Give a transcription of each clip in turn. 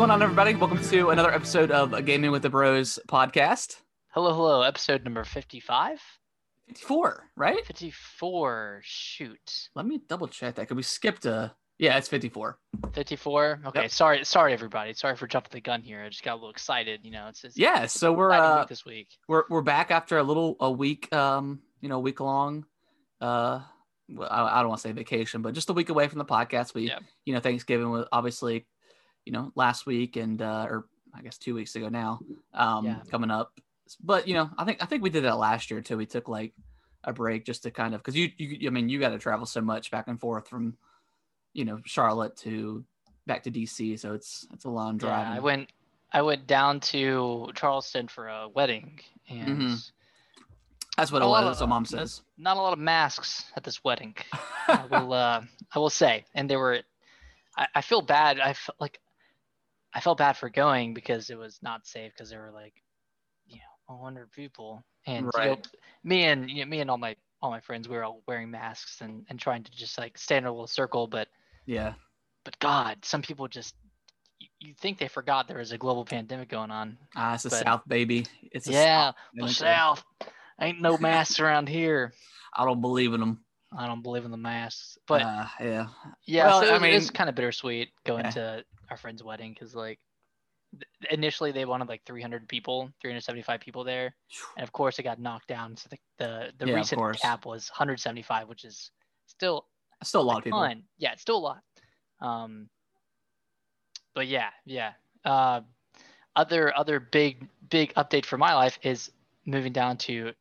going on, everybody? Welcome to another episode of Gaming with the Bros podcast. Hello, hello. Episode number 55? 54, right? 54. Shoot. Let me double check that Could we skipped a. Yeah, it's 54. 54? Okay, Yep. sorry, sorry, everybody. Sorry for jumping the gun here. I just got a little excited. You know, it's just Yeah, so we're uh, week this week. we're we're back after a little a week, um, you know, week long. Uh, I, I don't want to say vacation, but just a week away from the podcast. We, Yeah. you know, Thanksgiving was obviously, you know, last week and uh, or I guess two weeks ago now, um, Yeah. coming up. But you know, I think I think we did that last year too. We took like a break just to kind of because you, you I mean you got to travel so much back and forth from, you know, Charlotte to back to DC, so it's it's a long drive. Yeah, I went I went down to Charleston for a wedding and Mhm. That's what it a lot was. of- That's what mom says. not a lot of masks at this wedding. I will uh I will say. And they were I, I feel bad. I felt like I felt bad for going because it was not safe because there were like you know 100 people and you know, me and you know, me and all my all my friends we were all wearing masks and and trying to just like stay in a little circle but yeah. but god some people just you, think they forgot there was a global pandemic going on Ah, it's the But- South, baby. It's yeah South. the south ain't no masks around here I don't believe in them. I don't believe in the masks but uh, yeah, Yeah, Well, so it I was, was mean- kind of bittersweet going Yeah. to our friend's wedding because like th- initially they wanted like 300 people, 375 people there, and of course it got knocked down. So the the, the Yeah, recent cap was 175, which is still still a lot of people. ton. Yeah, it's still a lot. Um, but yeah, yeah. Uh, other other big big update for my life is moving down to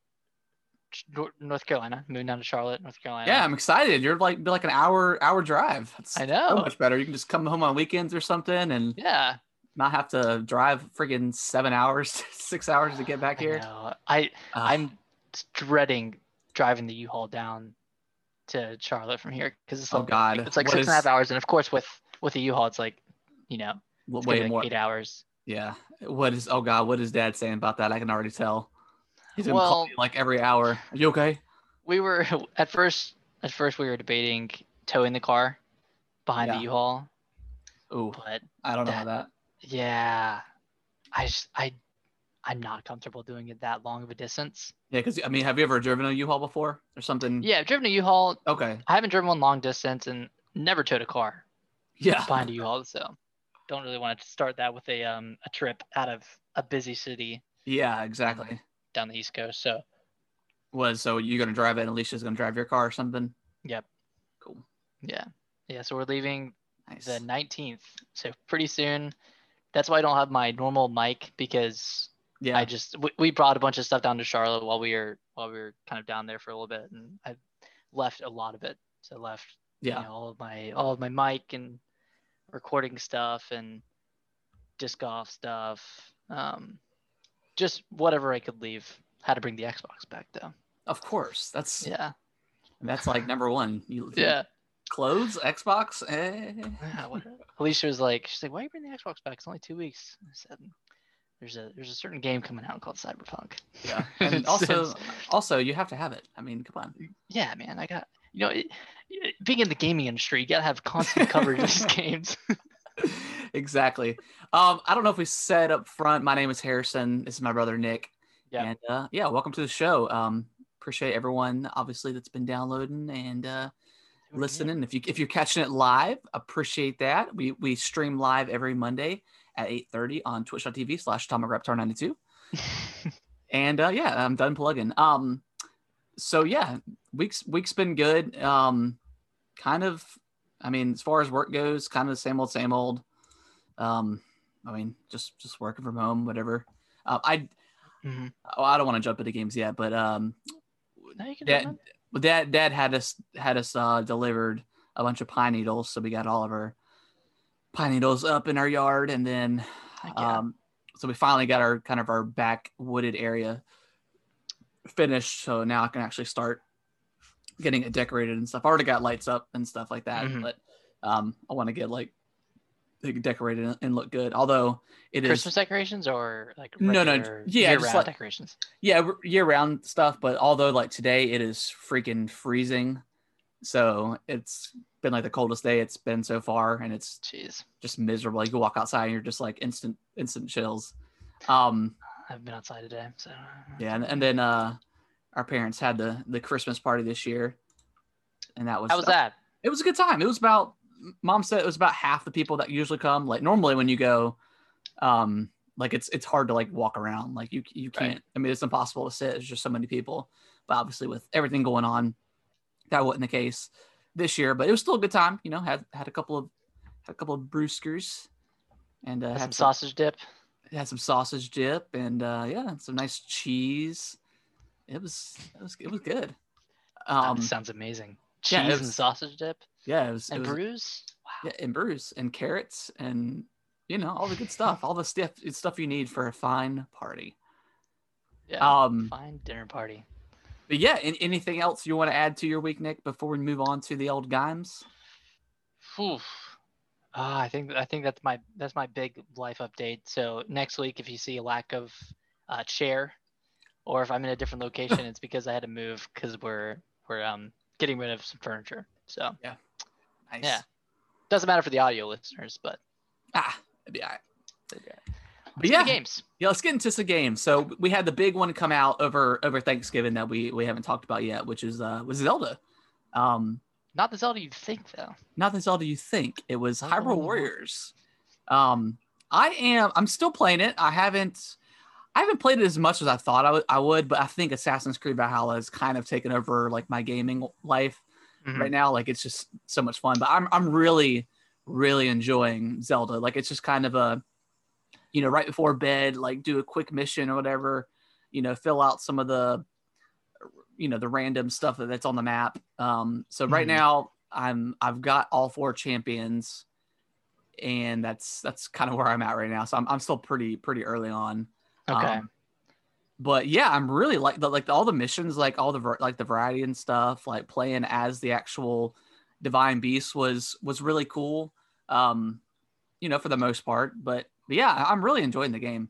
North Carolina, moving down to Charlotte, North Carolina. Yeah, I'm excited. You're like be like an hour hour drive. That's I so know. much better. You can just come home on weekends or something and Yeah. not have to drive friggin' seven hours, six hours to get back I here. I Uh, I'm dreading driving the U-Haul down to Charlotte from here because it's Oh, like, God. it's like What six and a half is- hours, and of course with with the U-Haul, it's like you know way be more. eight hours. Yeah. What is? Oh God, what is Dad saying about that? I can already tell. He's gonna call Well- me like every hour. Are you okay? We were at first at first we were debating towing the car behind Yeah. the U-Haul, Ooh, but I don't know that- about that. yeah, I just I I'm not comfortable doing it that long of a distance. Yeah, because I mean, have you ever driven a U-Haul before or something? Yeah, I've driven a U-Haul. Okay. I haven't driven one long distance and never towed a car. Yeah. behind a U-Haul, so don't really want to start that with a um a trip out of a busy city Yeah, exactly. Down the East Coast. So Was so you're gonna drive it and Alicia's gonna drive your car or something? Yep. Cool. yeah, yeah. So we're leaving Nice. the 19th, so pretty soon. That's why I don't have my normal mic because yeah. I just we, we brought a bunch of stuff down to Charlotte while we were while we were kind of down there for a little bit, and I left a lot of it. So I left yeah. you know, all of my all of my mic and recording stuff and disc golf stuff. Um, just whatever I could leave. Had to bring the Xbox back though. Of course. That's Yeah, that's like number one. You yeah. Clothes, Xbox. Eh. Yeah, what- Alicia was like, she's like, why are you bringing the Xbox back? It's only two weeks. I said, there's a there's a certain game coming out called Cyberpunk. Yeah. And also, also, you have to have it. I mean, come on. yeah, man, I got you know, it, it- being in the gaming industry, you gotta have constant coverage of these games. Exactly. Um, I don't know if we said up front. My name is Harrison. This is my brother Nick. Yeah. And uh, yeah, welcome to the show. Um, appreciate everyone, obviously, that's been downloading and uh, listening. If you if you're catching it live, appreciate that. We we stream live every Monday at 8:30 on twitch.tv slash tomograptor92. And uh, yeah, I'm done plugging. Um, so yeah, week's week's been good. Um, kind of, I mean, as far as work goes, kind of the same old, same old. Um, I mean, just just working from home, whatever. Uh, I Mhm. oh, I don't want to jump into games yet, but um, No, you can dad, well, dad, dad had us had us uh, delivered a bunch of pine needles, so we got all of our pine needles up in our yard, and then um, so we finally got our kind of our back wooded area finished. So now I can actually start getting it decorated and stuff. I already got lights up and stuff like that, Mhm. but um, I want to get like they can decorate it and look good. Although it is Christmas decorations or like No, no, yeah, just year-round like- decorations. yeah year round stuff. But although like today it is freaking freezing, So it's been like the coldest day it's been so far, and it's Jeez, just miserable. You can walk outside and you're just like instant instant chills. Um, I've been outside today, so yeah, and, and then uh, our parents had the the Christmas party this year, and that was How was that? It was a good time. It was about mom said it was about half the people that usually come. Like normally when you go, um, like it's it's hard to like walk around. Like you you can't. I mean, it's impossible to sit. There's just so many people. But obviously with everything going on, that wasn't the case this year. But it was still a good time. You know, had had a couple of had a couple of brewskers, and uh, Had had some sausage dip. had some sausage dip, and uh, yeah, some nice cheese. It was it was it was good. Um, sounds amazing. Cheese yeah, it and sausage dip yeah, it was it and was, brews. Wow. Yeah, and brews and carrots and you know all the good stuff, all the stuff stuff you need for a fine party. Yeah. Um, Fine dinner party. but yeah, an- anything else you want to add to your week, Nick, before we move on to the old games? Oof. Ah, I think I think that's my that's my big life update. So next week, if you see a lack of uh, chair, or if I'm in a different location, it's because I had to move because we're we're um getting rid of some furniture. So Nice. Yeah. doesn't matter for the audio listeners, but Ah, it'd be all right. But yeah, games. yeah, let's get into some games. So we had the big one come out over over Thanksgiving that we we haven't talked about yet, which is uh was Zelda. Um, Not the Zelda you'd think though. not the Zelda you think. It was Oh. Hyrule Warriors. Um, I am. I'm still playing it. I haven't. I haven't played it as much as I thought I would. I would, but I think Assassin's Creed Valhalla has kind of taken over like my gaming life Mhm. right now. Like it's just so much fun. But I'm I'm really really enjoying Zelda. Like it's just kind of a, you know, right before bed, like do a quick mission or whatever. You know, fill out some of the, you know, the random stuff that- that's on the map. Um, so right Mhm. now I'm I've got all four champions, and that's that's kind of where I'm at right now. So I'm I'm still pretty pretty early on. Okay. Um, but yeah, I'm really like the like all the missions, like all the like the variety and stuff, like playing as the actual divine beast was was really cool. Um, you know, for the most part. But, but yeah, I'm really enjoying the game.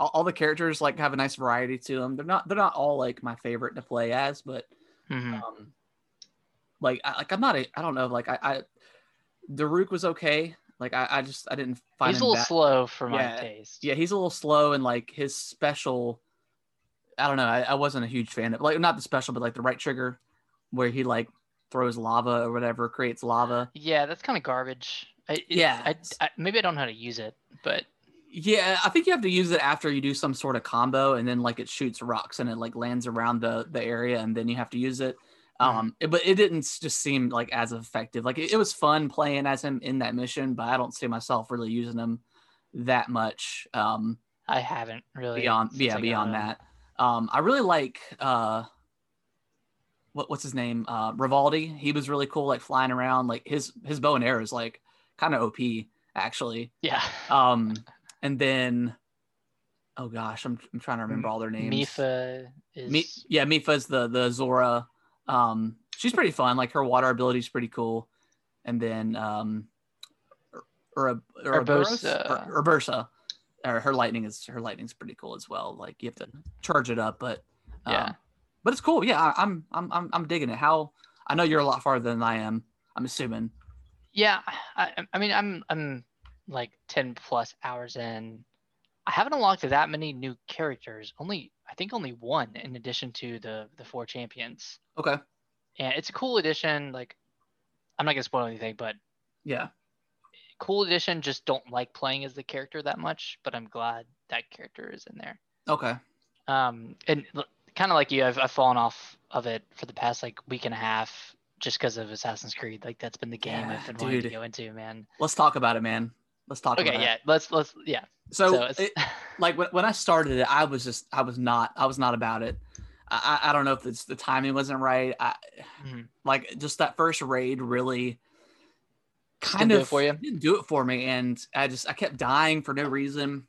All, all the characters like have a nice variety to them. They're not they're not all like my favorite to play as, but Mhm. um, like I, like I'm not a I don't know like I, I Daruk was okay. Like I, I just I didn't find He's a little that- slow for my Yeah. taste. yeah, he's a little slow and like his special. I don't know. I, I wasn't a huge fan of like not the special, but like the right trigger, where he like throws lava or whatever, creates lava. Yeah, that's kind of garbage. I, it- Yeah. I, I, maybe I don't know how to use it, but Yeah, I think you have to use it after you do some sort of combo, and then like it shoots rocks and it like lands around the the area, and then you have to use it. Um, it- but it didn't just seem like as effective. Like it, it was fun playing as him in that mission, but I don't see myself really using him that much. Um, I haven't really. beyond yeah I beyond that um i really like uh what, what's his name uh Revali he was really cool like flying around like his his bow and arrow is like kind of op actually Yeah. um and then oh gosh i'm, I'm trying to remember all their names Mipha is. Mi- yeah Mipha's the the zora um she's pretty fun like her water ability is pretty cool and then um or Urbosa. Urbosa. Or her lightning is her lightning's pretty cool as well. Like you have to charge it up, but um, Yeah. but it's cool. Yeah, I, I'm I'm I'm I'm digging it. How I know you're a lot farther than I am. I'm assuming. Yeah. I, I mean, I'm I'm like ten plus hours in. I haven't unlocked that many new characters. Only I think only one in addition to the the four champions. Okay. And it's a cool addition. Like, I'm not gonna spoil anything, but Yeah. Cool addition. Just don't like playing as the character that much, but I'm glad that character is in there. Okay. Um, and kind of like you, I've, I've fallen off of it for the past like week and a half just because of Assassin's Creed. Like that's been the game Yeah, I've been wanting to go into, man. Let's talk about it, man. Let's talk Okay, yeah, it. let's let's yeah. So, So, it, like when, when I started it, I was just I was not I was not about it. I, I don't know if it's the timing wasn't right. I Mhm. like just that first raid really kind didn't do of it for you? didn't do it for me, and I just I kept dying for no reason.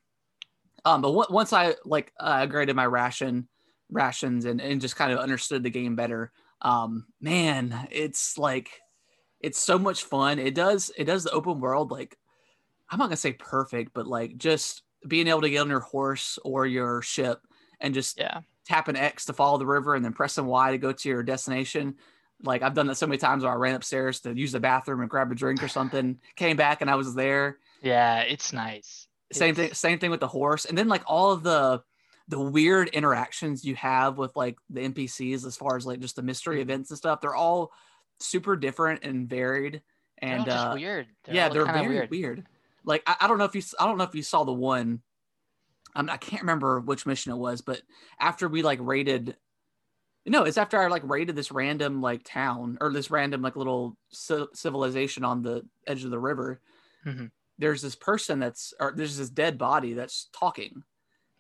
Um, but on- once I like uh, upgraded my ration rations and and just kind of understood the game better, um, man, it's like it's so much fun. It does it does the open world like I'm not gonna say perfect, but like just being able to get on your horse or your ship and just yeah, an X to follow the river and then pressing Y to go to your destination. Like I've done that so many times where I ran upstairs to use the bathroom and grab a drink or something, came back and I was there. Yeah, it's nice. Same It's- thing, same thing with the horse, and then like all of the the weird interactions you have with like the NPCs as far as like just the mystery Mm-hmm. events and stuff. They're all super different and varied, They're and just uh, weird. yeah, they're very weird. Like I, I don't know if you I don't know if you saw the one. I'm, I can't remember which mission it was, but after we like raided, no, it's after I like raided this random like town or this random like little ci- civilization on the edge of the river. Mhm. There's this person that's or there's this dead body that's talking.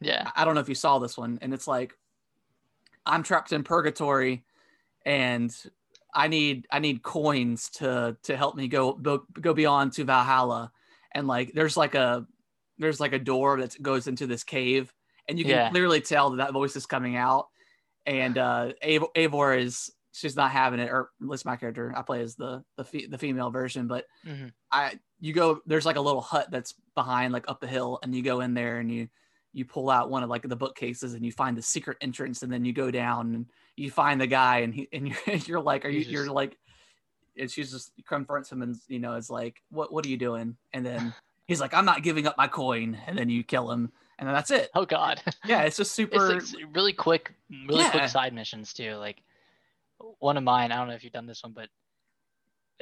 Yeah. I don't know if you saw this one, and it's like I'm trapped in purgatory, and I need I need coins to to help me go go, go beyond to Valhalla, and like there's like a there's like a door that goes into this cave, and you can Yeah. clearly tell that that voice is coming out, and uh Av- Eivor is she's not having it, or at least my character I play as the the fe- the female version, but Mhm. I you go there's like a little hut that's behind like up the hill and you go in there and you you pull out one of like the bookcases and you find the secret entrance and then you go down and you find the guy and he and you're, you're like are you you're like and she's just confronts him and you know is like what what are you doing? And then he's like I'm not giving up my coin. And then you kill him and then that's it Oh God. yeah it's just it's super like s- really quick, really Yeah. quick side missions too. Like one of mine, I don't know if you've done this one, but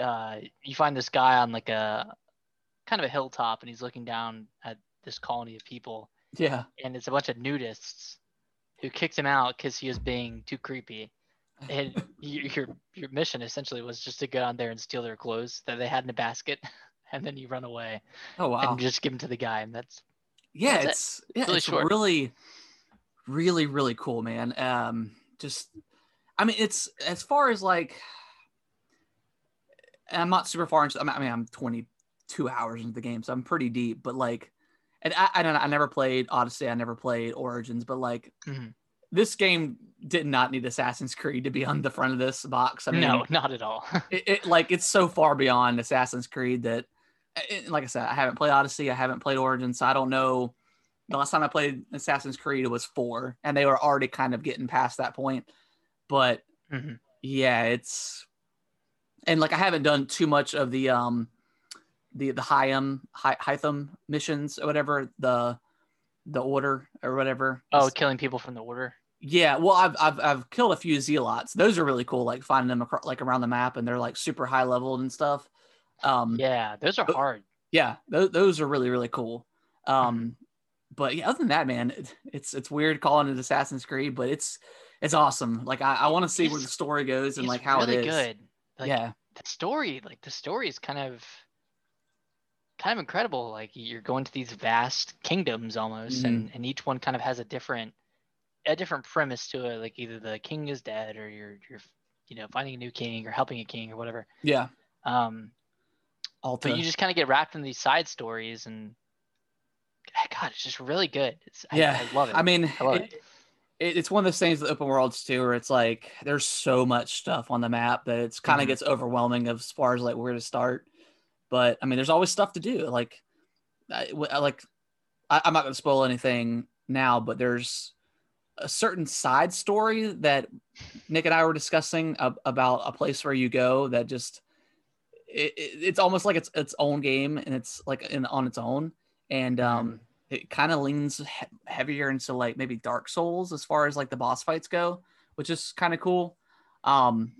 uh, you find this guy on like a kind of a hilltop, and he's looking down at this colony of people, yeah and it's a bunch of nudists who kicked him out because he was being too creepy. And your your mission essentially was just to go down there and steal their clothes that they had in a basket, and then you run away oh wow and just give them to the guy, and that's yeah That's it's yeah Really it's short. really really really cool man um just i mean it's as far as like i'm not super far into i mean i'm 22 hours into the game so i'm pretty deep but like and i i don't know i never played odyssey i never played origins but like Mhm. this game did not need assassin's creed to be on the front of this box i mean no, not at all. it, it like it's so far beyond Assassin's Creed that, like I said, I haven't played Odyssey, I haven't played Origins, so I don't know. The last time I played Assassin's Creed, it was four, and they were already kind of getting past that point. But Mhm. yeah, it's and like I haven't done too much of the um the the Hyam Hy- Hytham missions or whatever the the order or whatever. Oh, killing people from the order. Yeah, well, I've I've I've killed a few zealots. Those are really cool. Like finding them across, like around the map, and they're like super high leveled and stuff. Um, yeah, Yeah, those are hard. those, those are really really cool. Um, but yeah, other than that, man, it, it's it's weird calling it Assassin's Creed, but it's it's awesome. Like I, I want to see where the story goes and like how really it is. good. Like, yeah, the story, like the story is kind of kind of incredible. Like you're going to these vast kingdoms almost, Mm-hmm. and and each one kind of has a different a different premise to it. Like either the king is dead, or you're you're you know finding a new king, or helping a king, or whatever. yeah. Um, All but you just kind of get wrapped in these side stories, and God, it's just really good. It's, yeah, I, love it. I mean, I it, it- it's one of those things with open worlds too, where it's like there's so much stuff on the map that it's kind of Mhm. gets overwhelming as far as like where to start. But I mean, there's always stuff to do. Like, I, I like, I, I'm not going to spoil anything now, but there's a certain side story that Nick and I were discussing ab- about a place where you go that just it, it- it's almost like it's its own game and it's like in on its own and um it kind of leans he- heavier into like maybe Dark Souls as far as like the boss fights go, which is kind of cool. Um,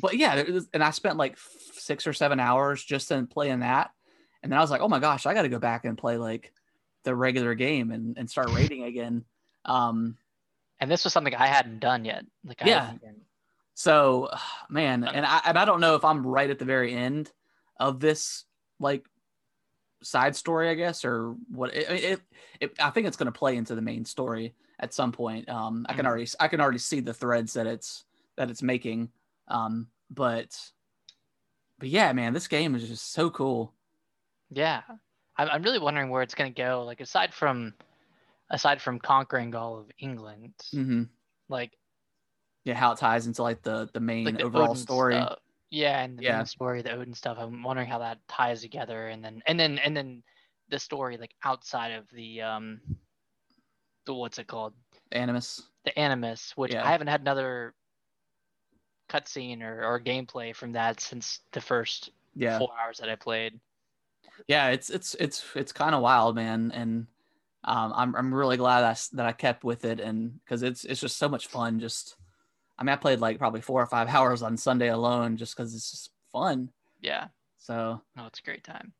but yeah, and I spent like six or seven hours just in playing that, and then I was like, oh my gosh, I got to go back and play like the regular game and, and start raiding again. Um, and this was something I hadn't done yet. Like I Yeah. So man, and I and I don't know if I'm right at the very end of this like side story, I guess, or what. It, it, it I think it's going to play into the main story at some point. Um, I can Mhm. already I can already see the threads that it's that it's making. Um, but but yeah, man, this game is just so cool. Yeah, I'm I'm really wondering where it's gonna go. Like aside from aside from conquering all of England, hmm like Yeah, how it ties into like the the main like the overall Odin story. stuff. Yeah, and the Yeah. main story, the Odin stuff. I'm wondering how that ties together, and then and then and then the story like outside of the um the what's it called Animus. the Animus, which Yeah. I haven't had another cutscene or, or gameplay from that since the first Yeah. four hours that I played. yeah it's it's it's it's kind of wild man and um i'm, I'm really glad that I, that I kept with it and because it's it's just so much fun just i mean i played like probably four or five hours on sunday alone just because it's just fun Yeah, so no, it's a great time.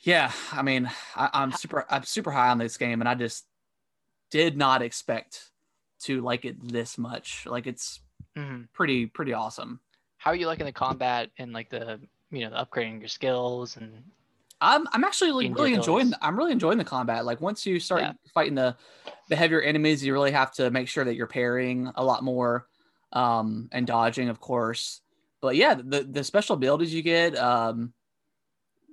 yeah i mean I, i'm super i'm super high on this game and i just did not expect to like it this much like it's hmm pretty pretty awesome How are you liking the combat and like the you know the upgrading your skills and I'm I'm actually like, really enjoying abilities. I'm really enjoying the combat. Like once you start Yeah. fighting the the heavier enemies, you really have to make sure that you're parrying a lot more um and dodging, of course. But yeah, the the special abilities you get, um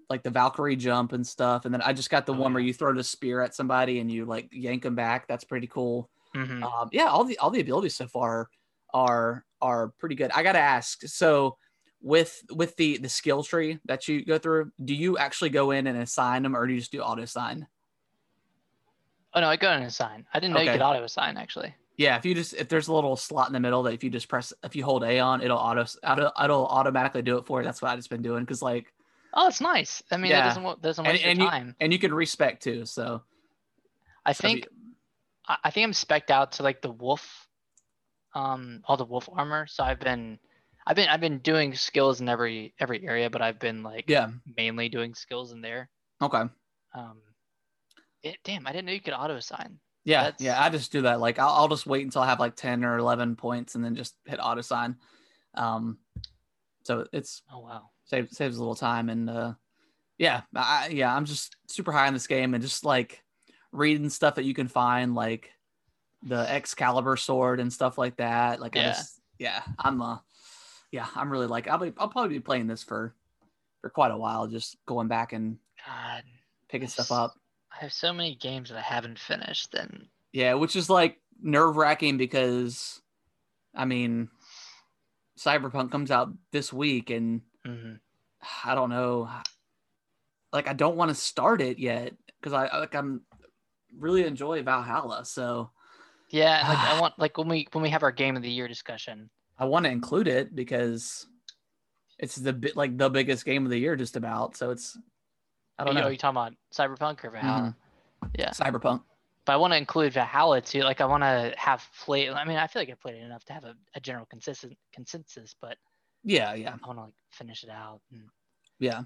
like the Valkyrie jump and stuff. And then I just got the Oh, one where you throw the spear at somebody and you like yank them back. That's pretty cool. Mhm. Um, yeah, all the all the abilities so far are are pretty good. I gotta ask, so with with the the skill tree that you go through, do you actually go in and assign them, or do you just do auto assign? Oh no, I got an assign. I didn't know you could auto assign actually. Yeah, if you just if there's a little slot in the middle that if you just press if you hold A on, it'll auto auto it'll automatically do it for you. That's what I've just been doing because like Oh, it's nice. I mean, Yeah. that doesn't doesn't And- waste and your time. and you can respec too. So I so think I I think I'm specked out to like the wolf, um, all the wolf armor. So I've been, I've been, I've been doing skills in every every area, but I've been like yeah, mainly doing skills in there. okay, Um, it, damn, I didn't know you could auto assign. Yeah, That's- yeah. I just do that. Like I'll, I'll just wait until I have like ten or eleven points and then just hit auto sign. Um, so it's Oh wow. saves saves a little time and uh yeah I, yeah i'm just super high on this game and just like reading stuff that you can find like the excalibur sword and stuff like that like i Yeah. just yeah i'm uh yeah i'm really like i'll be i'll probably be playing this for for quite a while just going back and God, picking stuff up I have so many games that I haven't finished, and yeah which is like nerve wracking because i mean cyberpunk comes out this week and mhm. I don't know. Like I don't want to start it yet because I like I'm really enjoy Valhalla, so yeah, like I want like when we when we have our game of the year discussion. I want to include it because it's the bit like the biggest game of the year, just about. So it's I don't you, know Are you talking about Cyberpunk or Valhalla? Yeah. Cyberpunk. but I want to include Valhalla too. Like I want to have played. I mean, I feel like I played it enough to have a, a general consistent consensus, but Yeah, yeah, I want to like finish it out. And, yeah.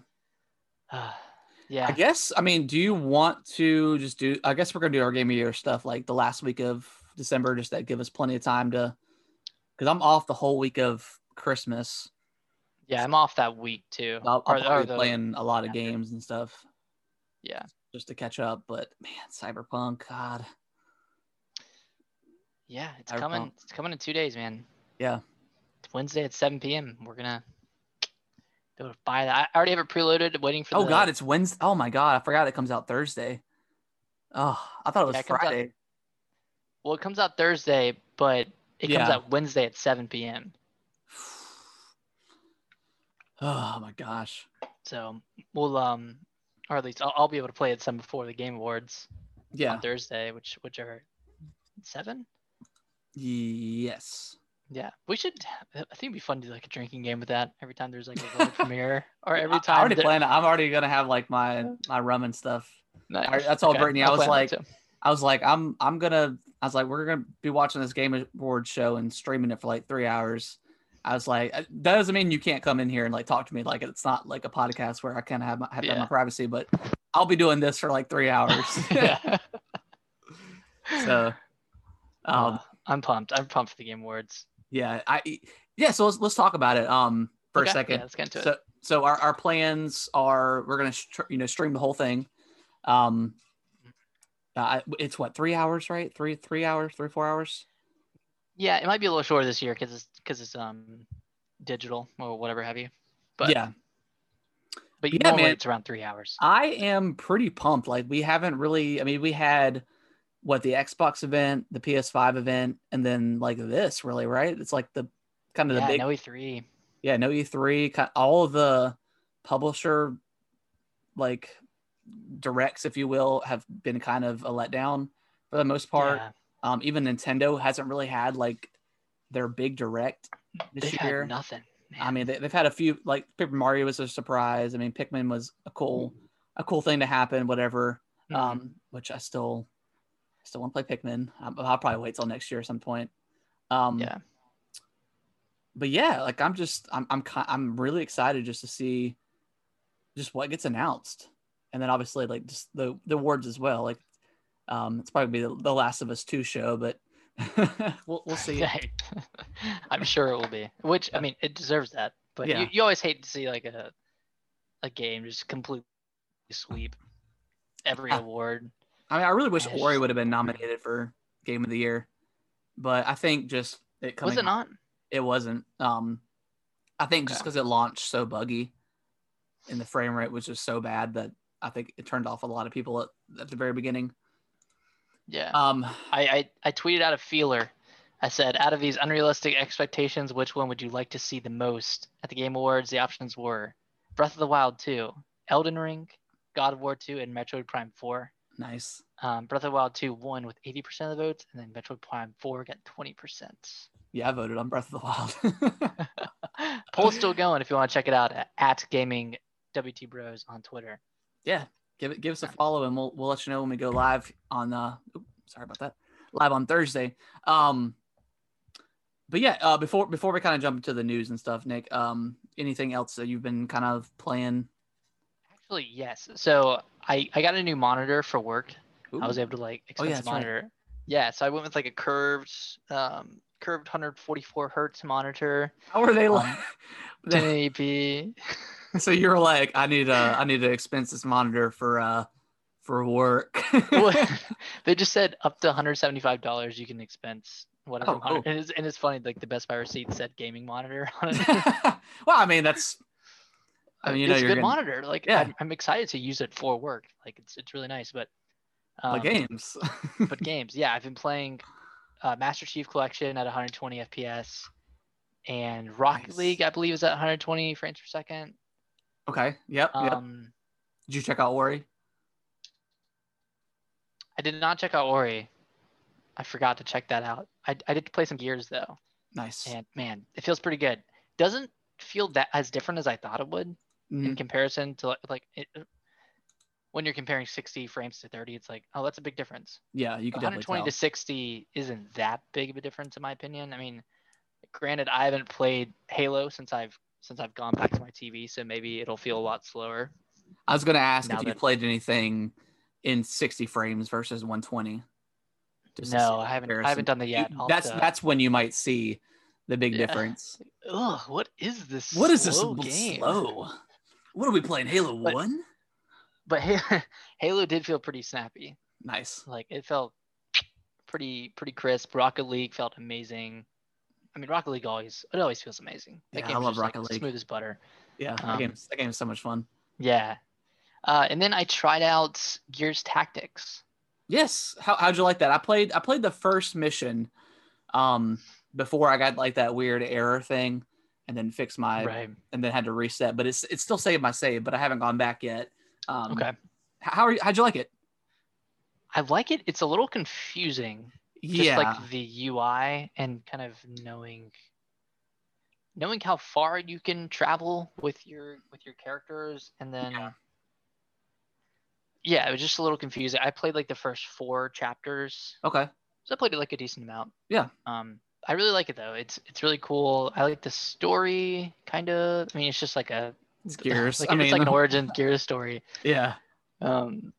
uh, yeah, I guess I mean, do you want to just do? I guess we're gonna do our game of year stuff like the last week of December, just that give us plenty of time to. Because I'm off the whole week of Christmas. Yeah. I'm off that week too. I'll, I'll Or- or probably be the- playing a lot of games and stuff. Yeah, just to catch up. But man, Cyberpunk, God, yeah. It's Cyberpunk. coming. It's coming in two days, man. yeah, It's Wednesday at 7 p.m. We're gonna be able to buy that. I already have it preloaded, waiting for. oh the, God, it's Wednesday. Oh my God, I forgot it comes out Thursday. Oh, I thought it was Yeah, it comes out- Friday. Well, it comes out Thursday, but it comes out Wednesday at 7 p.m. Oh my gosh. So we'll um, or at least I'll, I'll be able to play it some before the Game Awards Yeah. on Thursday, which which are seven. Yes. Yeah, we should. I think it'd be fun to do like a drinking game with that every time there's like a world premiere, or every time. I already it. I'm already gonna have like my my rum and stuff. Nice. I- that's all, Okay, Brittany. I I'll was like. I was like, I'm I'm gonna. I was like, we're gonna be watching this Game Award show and streaming it for like three hours. I was like, uh, that doesn't mean you can't come in here and like talk to me. Like it's not like a podcast where I kind of have my, have, have my privacy, but I'll be doing this for like three hours. so, um, Uh, I'm pumped. I'm pumped for the Game Awards. yeah, I yeah. So let's let's talk about it. Um, for Okay, a second. Yeah, let's get into so it. so our, our plans are we're gonna you know stream the whole thing um uh, it's what three hours right three three hours three four hours Yeah, it might be a little shorter this year because it's because it's um digital or whatever have you. But yeah but Yeah, normally man. it's around three hours. i am pretty pumped like we haven't really i mean we had what the xbox event the ps5 event and then like this really right it's like the kind of yeah, the big no E3. yeah no e3 ki- all of the publisher like directs if you will have been kind of a letdown for the most part Yeah. Um, even Nintendo hasn't really had like their big direct this They've year. had nothing. I mean, they, they've had a few like Paper Mario was a surprise. I mean, Pikmin was a cool, a cool thing to happen. Whatever. Mhm. Um, which I still, still want to play Pikmin. I'll, I'll probably wait till next year at some point. Um, yeah. But yeah, like I'm just, I'm, I'm, I'm really excited just to see, just what gets announced, and then obviously like just the the awards as well. Like, um, it's probably be the, the Last of Us two show, but we'll we'll see. Right. I'm sure it will be. Which I mean, it deserves that. But Yeah. you, you always hate to see like a a game just completely sweep every Ah, award. I mean, I really wish It's Ori would have been nominated for Game of the Year, but I think just it coming Was it not? It wasn't. Um, I think just because it launched so buggy, and the frame rate was just so bad that I think it turned off a lot of people at, at the very beginning. Yeah. Um, I, I I tweeted out a feeler. I said, out of these unrealistic expectations, which one would you like to see the most at the Game Awards? The options were Breath of the Wild 2, Elden Ring, God of War 2, and Metroid Prime 4. nice. Um, Breath of the Wild 2 won with 80% of the votes, and then Metroid Prime 4 got 20%. Yeah, I voted on Breath of the Wild. Poll's still going if you want to check it out at, at Gaming WT Bros on Twitter. yeah, give it give us a follow, and we'll we'll let you know when we go live on. Uh, oop, sorry about that. Live on Thursday. Um, but yeah, uh, before before we kind of jump into the news and stuff, Nick, um, anything else that you've been kind of playing? Actually, yes. So I, I got a new monitor for work. I was able to like Oh, yeah, expensive that's right. monitor. Yeah, so I went with like a curved um curved 144 hertz monitor, How are they um, like? 1080p. so you're like, I need a I need an expense this monitor for uh for work. Well, they just said up to 175 dollars you can expense whatever Oh, monitor. cool. And, it's, and it's funny like the Best Buy receipt said gaming monitor on it. well, I mean that's. I mean, you know, it's a good gonna monitor. Like Yeah. I'm, I'm excited to use it for work. Like it's it's really nice, but um, games. but games, yeah, I've been playing uh, Master Chief Collection at 120 FPS, and Rocket Nice. League, I believe, is at 120 frames per second. Okay. Yep. Yep. Um, Did you check out Ori? I did not check out Ori. I forgot to check that out. I, I did play some Gears though, Nice. and man, it feels pretty good. Doesn't feel that as different as I thought it would in Mhm. comparison to like, like it, when you're comparing 60 frames to 30. It's like, oh, that's a big difference. Yeah, you definitely 120 tell. to 60 isn't that big of a difference in my opinion. I mean, granted, I haven't played Halo since I've since I've gone back to my TV, so maybe it'll feel a lot slower. I was gonna ask Now if you played anything in 60 frames versus 120. Just no, I haven't. I haven't done that yet. I'll That's have to- that's when you might see the big Yeah. difference. Ugh, what is this? What is this slow game? slow? What are we playing? Halo One? But Halo, Halo did feel pretty snappy. Nice. Like it felt pretty pretty crisp. Rocket League felt amazing. I mean, Rocket League always it always feels amazing. That Yeah, I love just, like, Rocket League. Smooth as butter. Yeah, that Um, game's that game's so much fun. Yeah. Uh, and then I tried out Gears Tactics. Yes. How how'd you like that? I played I played the first mission, um, before I got like that weird error thing, and then fixed my right. and then had to reset. But it's it's still saved my save, but I haven't gone back yet. Um, Okay. How are you? How'd you like it? I like it. It's a little confusing. Just yeah. like the UI and kind of knowing knowing how far you can travel with your with your characters and then Yeah. yeah, it was just a little confusing. I played like the first four chapters. okay. So I played it like a decent amount. Yeah. Um I really like it though. It's it's really cool. I like the story kind of. I mean, it's just like a It's Gears. like, I mean, it's like an origin Gears story. yeah. Um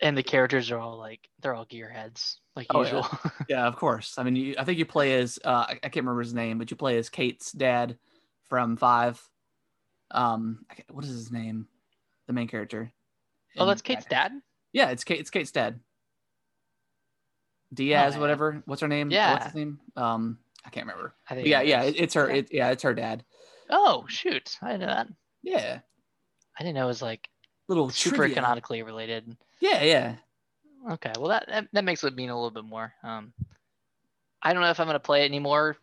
and the characters are all like they're all gearheads like Oh, usual. Yeah, of course. I mean, you, I think you play as uh, I, can't remember his name, but you play as Kate's dad from Five. Um, what is his name? The main character. oh, that's Kate's dad? Yeah, it's Kate. It's Kate's dad. Diaz, man. whatever. What's her name? Yeah. What's his name? Um, I can't remember. I think yeah, yeah, it, it's her. Yeah. It, yeah, it's her dad. Oh shoot! I didn't know that. Yeah, I didn't know it was like little super trivia. canonically related. Yeah, yeah. Okay, well that, that that makes it mean a little bit more. Um, I don't know if I'm gonna play it anymore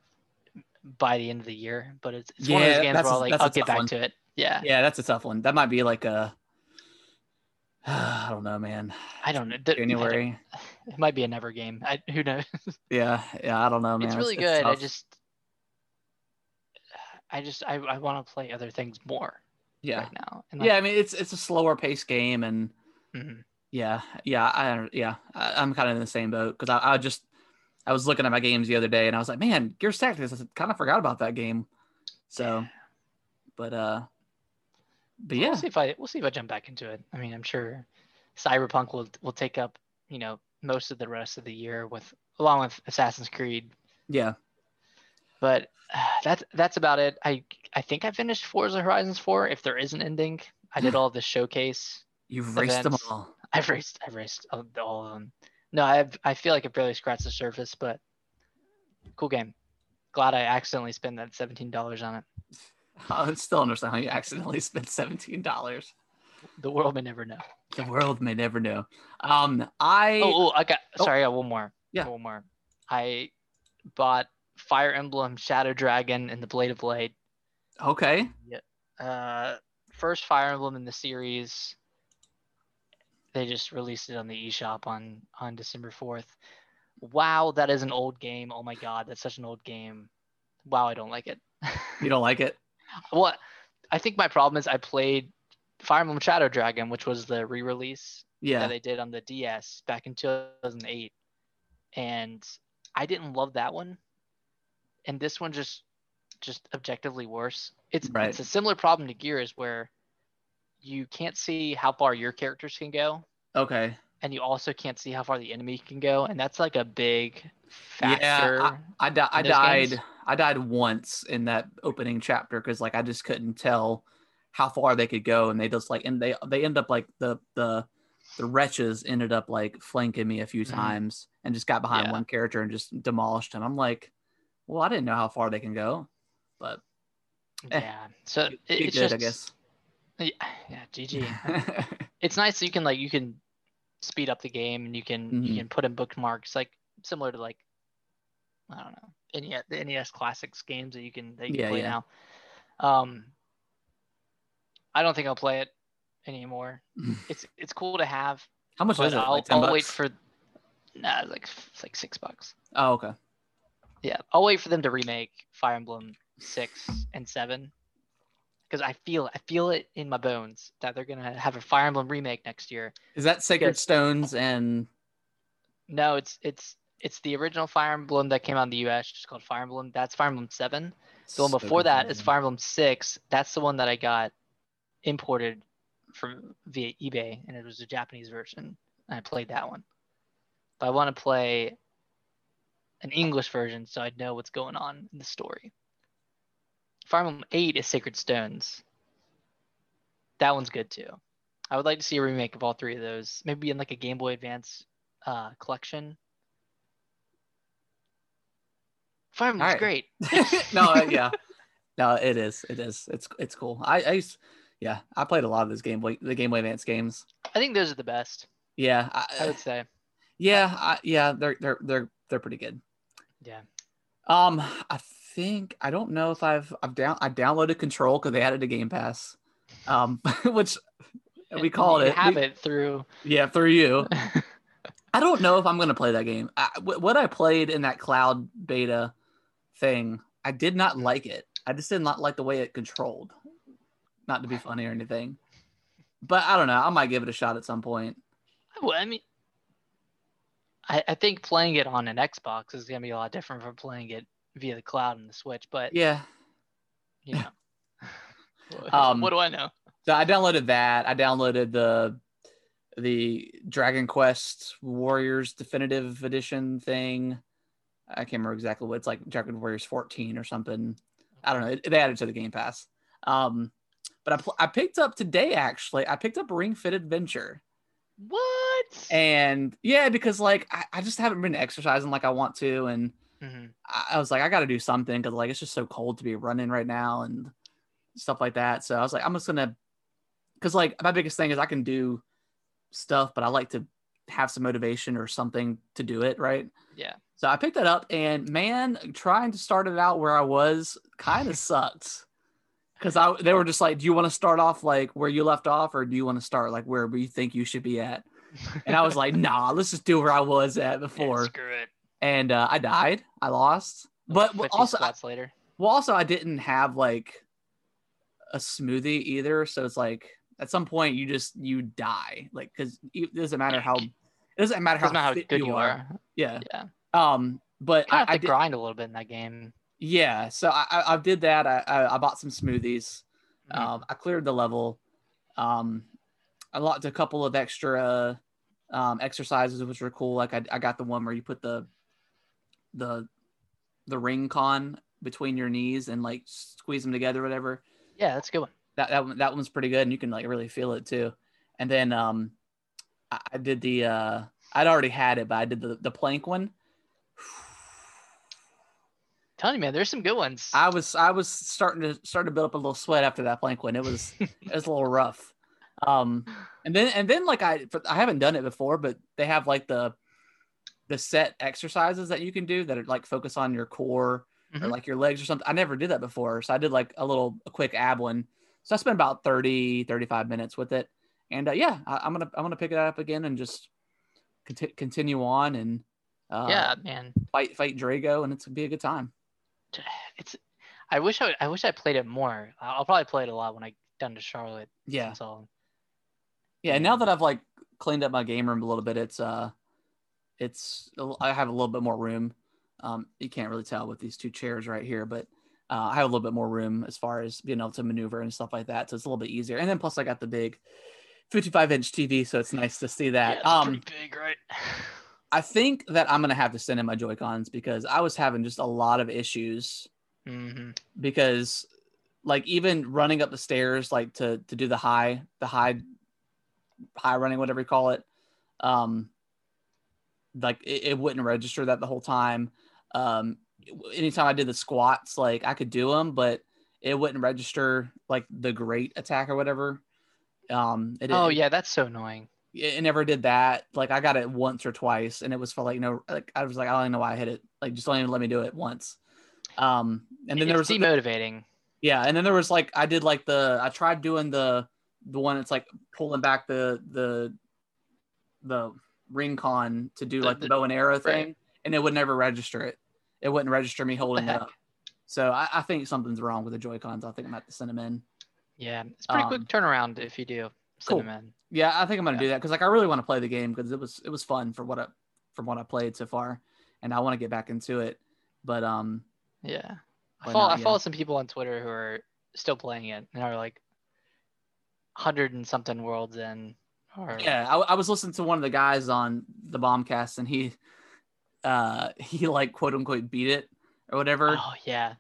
by the end of the year, but it's, it's one of those games where I'll like I'll get back one. to it. Yeah, Yeah, that's a tough one. That might be like a. I don't know, man. I don't know. D- I don't- January. It might be a never game. I, who knows? Yeah, yeah. I don't know, man. it's really good. I just I just I, I want to play other things more Yeah. right now. And Yeah, I mean it's it's a slower paced game and mhm. Yeah, yeah, I yeah, I, I'm kind of in the same boat because I, I just I was looking at my games the other day and I was like, man, Gears Tactics, I kind of forgot about that game. So, but uh, but yeah, We'll see if I we'll see if I jump back into it. I mean, I'm sure Cyberpunk will will take up you know most of the rest of the year with along with Assassin's Creed. yeah, But uh, that's that's about it. I I think I finished Forza Horizons 4. If there is an ending, I did all the showcase. you've raced them all. I've raced I've raced all, of them. No, I I feel like I barely scratched the surface, but cool game. Glad I accidentally spent that seventeen dollars on it. I still understand how you accidentally spent seventeen dollars. The world may never know. The world may never know. Um, I Oh, oh I got Oh. sorry, I got one more. Yeah. One more. I bought Fire Emblem Shadow Dragon and the Blade of Light. okay. Yeah. Uh first Fire Emblem in the series. They just released it on the eShop on on December 4th. Wow, that is an old game. Oh my god, that's such an old game. Wow, I don't like it. You don't like it? Well, I think my problem is I played Fire Emblem Shadow Dragon, which was the re-release Yeah. that they did on the DS back in 2008, and I didn't love that one. And this one just, just objectively worse. It's Right. it's a similar problem to Gears where you can't see how far your characters can go, Okay. and you also can't see how far the enemy can go, and that's like a big factor. Yeah, I, di- I died. games? I died once in that opening chapter because like I just couldn't tell how far they could go, and they just like and they they end up like the the the wretches ended up like flanking me a few Mhm. times and just got behind Yeah. one character and just demolished him. I'm like, well, I didn't know how far they can go, but eh, yeah, so it, it's good, just I guess. Yeah, yeah, GG. it's nice that you can like you can speed up the game and you can Mhm. you can put in bookmarks like similar to like I don't know NES the NES classics games that you can that you can Yeah, play yeah. now. Um, I don't think I'll play it anymore. It's it's cool to have, how much is it? I'll, Like 10 I'll wait for nah it's like it's like six bucks. Oh, okay. Yeah, I'll wait for them to remake Fire Emblem six and seven because I feel I feel it in my bones that they're gonna have a Fire Emblem remake next year. Is that Sacred Yes. Stones and No, it's it's it's the original Fire Emblem that came out in the US, just called Fire Emblem. That's Fire Emblem Seven. The one before that is Fire Emblem Six. That's the one that I got imported from via eBay, and it was a Japanese version. And I played that one, but I want to play an English version so I know what's going on in the story. Fire Emblem Eight is Sacred Stones. That one's good too. I would like to see a remake of all three of those, maybe in like a Game Boy Advance uh, collection. Fire Emblem's Alright. great. no, uh, yeah, no, it is. It is. It's it's cool. I, I used, yeah, I played a lot of those Game Boy the Game Boy Advance games. I think those are the best. Yeah, I I, would say. yeah, I, yeah. They're they're they're they're pretty good. Yeah. Um, I think I don't know if I've I've down I downloaded Control because they added to Game Pass, um, which we called you it. have we- it through. Yeah, through you. I don't know if I'm gonna play that game. I, what I played in that cloud beta thing, I did not like it. I just did not like the way it controlled. Not to be funny or anything, but I don't know. I might give it a shot at some point. Well, I mean, I, I think playing it on an Xbox is gonna be a lot different from playing it via the cloud and the Switch. But Yeah. you know, Um, what do I know? So I downloaded that. I downloaded the the Dragon Quest Warriors Definitive Edition thing. I can't remember exactly what it's like. Dragon Warriors 14 or something. I don't know. It, they added to the Game Pass. Um, but I pl- I picked up today actually. I picked up Ring Fit Adventure, What? and yeah, because like I, I just haven't been exercising like I want to, and Mhm. I, I was like, I got to do something because like it's just so cold to be running right now and stuff like that. So I was like, I'm just gonna, because like my biggest thing is I can do stuff, but I like to have some motivation or something to do it right. Yeah. So I picked that up, and man, trying to start it out where I was kind of sucked. Because I, they were just like, "Do you want to start off like where you left off, or do you want to start like where you think you should be at?" And I was like, "Nah, let's just do where I was at Yeah, before." screw it. And uh, I died. I lost. But 50 also, I- later. Well, also I didn't have like a smoothie either, so it's like at some point you just you die, like because it doesn't matter how it doesn't matter how, Doesn't how good you you are. are. Yeah. Yeah. Um, but I, I did, grind a little bit in that game. yeah, so I, I I did that. I, I I bought some smoothies. Mhm. Um, I cleared the level. Um, I locked a couple of extra um, exercises, which were cool. Like I, I got the one where you put the the the ring con between your knees and like squeeze them together, whatever. Yeah, that's a good one. That that one, that one's pretty good, and you can like really feel it too. And then um, I, I did the uh, I'd already had it, but I did the the plank one. telling you, man, there's some good ones. I was I was starting to start to build up a little sweat after that plank one. It was it was a little rough. Um, and then and then like I I haven't done it before, but they have like the the set exercises that you can do that are like focus on your core or Mhm. like your legs or something. I never did that before, so I did like a little a quick ab one. So I spent about 30 35 minutes with it, and uh, yeah, I, I'm gonna I'm gonna pick it up again and just conti- continue on and uh, yeah, man. fight fight Dragaux, and it's gonna be a good time. It's. I wish I. I wish I played it more. I'll probably play it a lot when I get done to Charlotte. Yeah, all. Yeah, and now that I've like cleaned up my game room a little bit, it's uh, it's I have a little bit more room. Um, you can't really tell with these two chairs right here, but uh, I have a little bit more room as far as being able to maneuver and stuff like that. So it's a little bit easier. And then plus I got the big 55 inch TV, so it's nice to see that. yeah, um, big, right? I think that I'm gonna have to send in my Joy Cons because I was having just a lot of issues hmm because like even running up the stairs like to to do the high the high high running whatever you call it um like it, it wouldn't register that the whole time. Um anytime i did the squats like i could do them but it wouldn't register like the great attack or whatever. Um it, Oh it, yeah, that's so annoying. it never did that. Like i got it once or twice and it was for like no like i was like i don't even know why i hit it. Like just don't even let me do it once. Um and then there was it's demotivating. yeah, and then there was like I did like the I tried doing the the one that's like pulling back the the the ring con to do like the the- bow and arrow thing, and it would never register it. It wouldn't register me holding it up. So I, I think something's wrong with the Joy Cons. I think I'm at the send them in. Yeah, it's pretty Um, quick turnaround if you do cool. send them in. Yeah, I think I'm gonna Yeah. do that because like I really want to play the game because it was it was fun for what I from what I played so far, and I want to get back into it. But um, Yeah. I follow, not, I yeah. follow some people on Twitter who are still playing it and are like hundred and something worlds in. Or Yeah, I, I was listening to one of the guys on the Bombcast, and he, uh, he like quote unquote beat it or whatever, Oh yeah.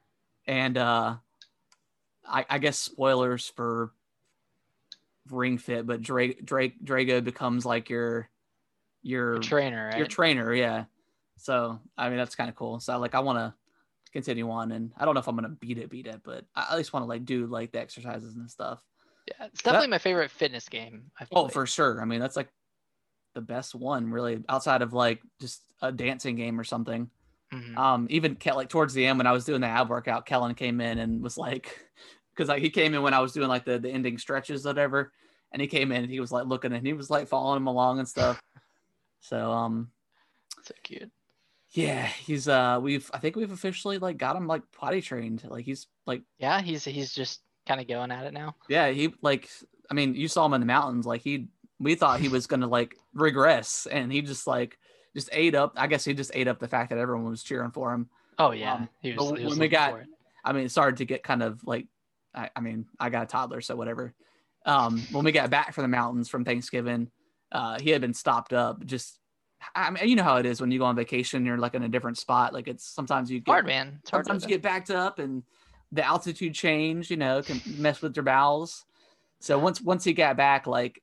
and uh, I, I guess spoilers for Ring Fit, but Drake Drake Dragaux becomes like your your Your trainer, right? your trainer, yeah. So I mean that's kind of cool. So like I want to continue on, and I don't know if I'm gonna beat it, beat it, but I at least want to like do like the exercises and stuff. It's definitely my favorite fitness game. I've Oh, played. for sure. I mean, that's like the best one, really, outside of like just a dancing game or something. Mhm. Um, even Ke- like towards the end when I was doing the ab workout, Kellen came in and was like, because like he came in when I was doing like the the ending stretches, whatever, and he came in and he was like looking and he was like following him along and stuff. So um, so cute. yeah, he's uh, we've I think we've officially like got him like potty trained. Like he's like Yeah, he's he's just kind of going at it now. Yeah, he like I mean, you saw him in the mountains. Like he we thought he was gonna like regress and he just like just ate up I guess he just ate up the fact that everyone was cheering for him. Oh yeah, Um, he was. he when we got- I mean it started to get kind of like I, I mean, I got a toddler, so whatever. Um when we got back from the mountains from Thanksgiving, uh he had been stopped up just I mean you know how it is when you go on vacation, you're like in a different spot. Like it's sometimes you get hard, man. It's hard. sometimes you get backed up and the altitude change, you know, can mess with your bowels. So once once he got back, like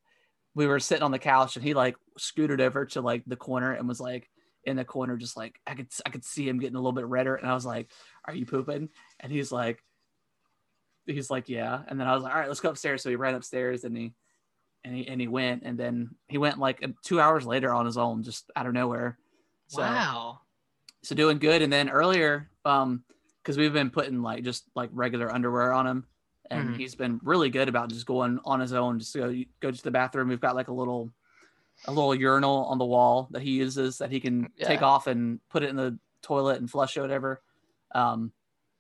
we were sitting on the couch and he like scooted over to like the corner and was like in the corner, just like I could I could see him getting a little bit redder. And I was like, Are you pooping? And he's like, he's like, Yeah. And then I was like, All right, let's go upstairs. So he ran upstairs and he and he and he went and then he went like two hours later on his own, just out of nowhere. So wow. so doing good and then earlier um because we've been putting like just like regular underwear on him and Mhm. he's been really good about just going on his own just to go go to the bathroom we've got like a little a little urinal on the wall that he uses that he can take off and put it in the toilet and flush or whatever um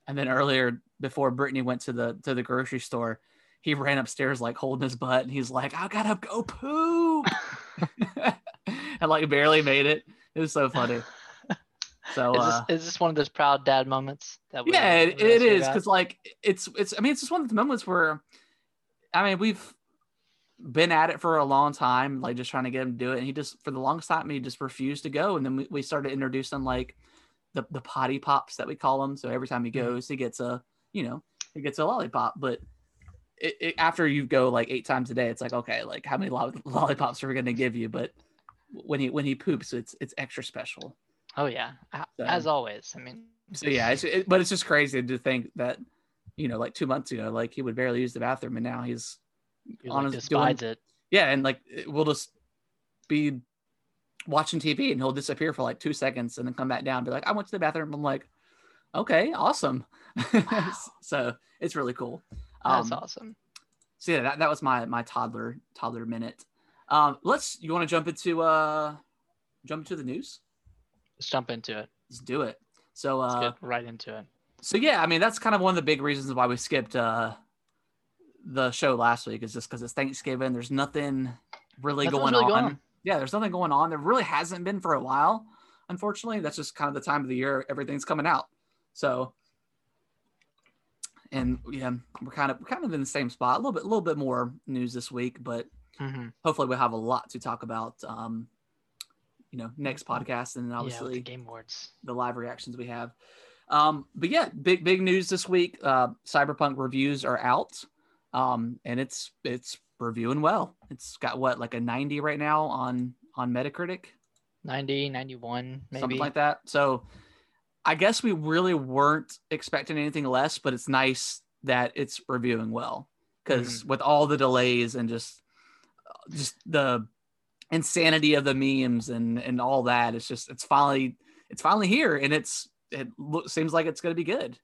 And then earlier, before Brittany went to the to the grocery store, he ran upstairs like holding his butt, and he's like, "I gotta go poop," and like barely made it. It was so funny. So is, uh, this, is this one of those proud dad moments that we yeah, it, it is because like it's it's. I mean, it's just one of the moments where, I mean, we've been at it for a long time, like just trying to get him to do it, and he just for the longest time he just refused to go, and then we, we started introducing like the the potty pops that we call them. So every time he Mhm. goes, he gets a you know he gets a lollipop, but. It, it, after you go like eight times a day, it's like okay, like how many lo- lollipops are we gonna give you? But when he when he poops, it's it's extra special. Oh yeah, So- as always. I mean, So yeah, it's, it, but it's just crazy to think that, you know, like two months ago, like he would barely use the bathroom, and now he's he on like his- despises it. yeah, and like we'll just be watching TV, and he'll disappear for like two seconds, and then come back down, and be like, "I went to the bathroom." I'm like, "Okay, awesome." Wow. so it's really cool. That's Um, awesome. So yeah, that, that was my my toddler toddler minute. Um, let's. You want to jump into uh, jump into the news? Let's jump into it. Let's do it. So Let's uh, get right into it. so yeah, I mean that's kind of one of the big reasons why we skipped uh the show last week is just because it's Thanksgiving. There's nothing really Nothing going really on. going on. Yeah, there's nothing going on. There really hasn't been for a while. Unfortunately, that's just kind of the time of the year everything's coming out. So, and yeah, we're kind of we're kind of in the same spot. A little bit, a little bit more news this week, but Mhm. hopefully we'll have a lot to talk about. Um, you know, next podcast, and then Yeah, obviously the game awards. the live reactions we have. Um, but yeah, big big news this week. Uh, Cyberpunk reviews are out, um, and it's it's reviewing well. It's got what like a 90 right now on on Metacritic, 90, 91, maybe. something like that. So I guess we really weren't expecting anything less, but it's nice that it's reviewing well because with all the delays and just just the insanity of the memes and and all that, it's just it's finally it's finally here and it's it lo- seems like it's going to be good.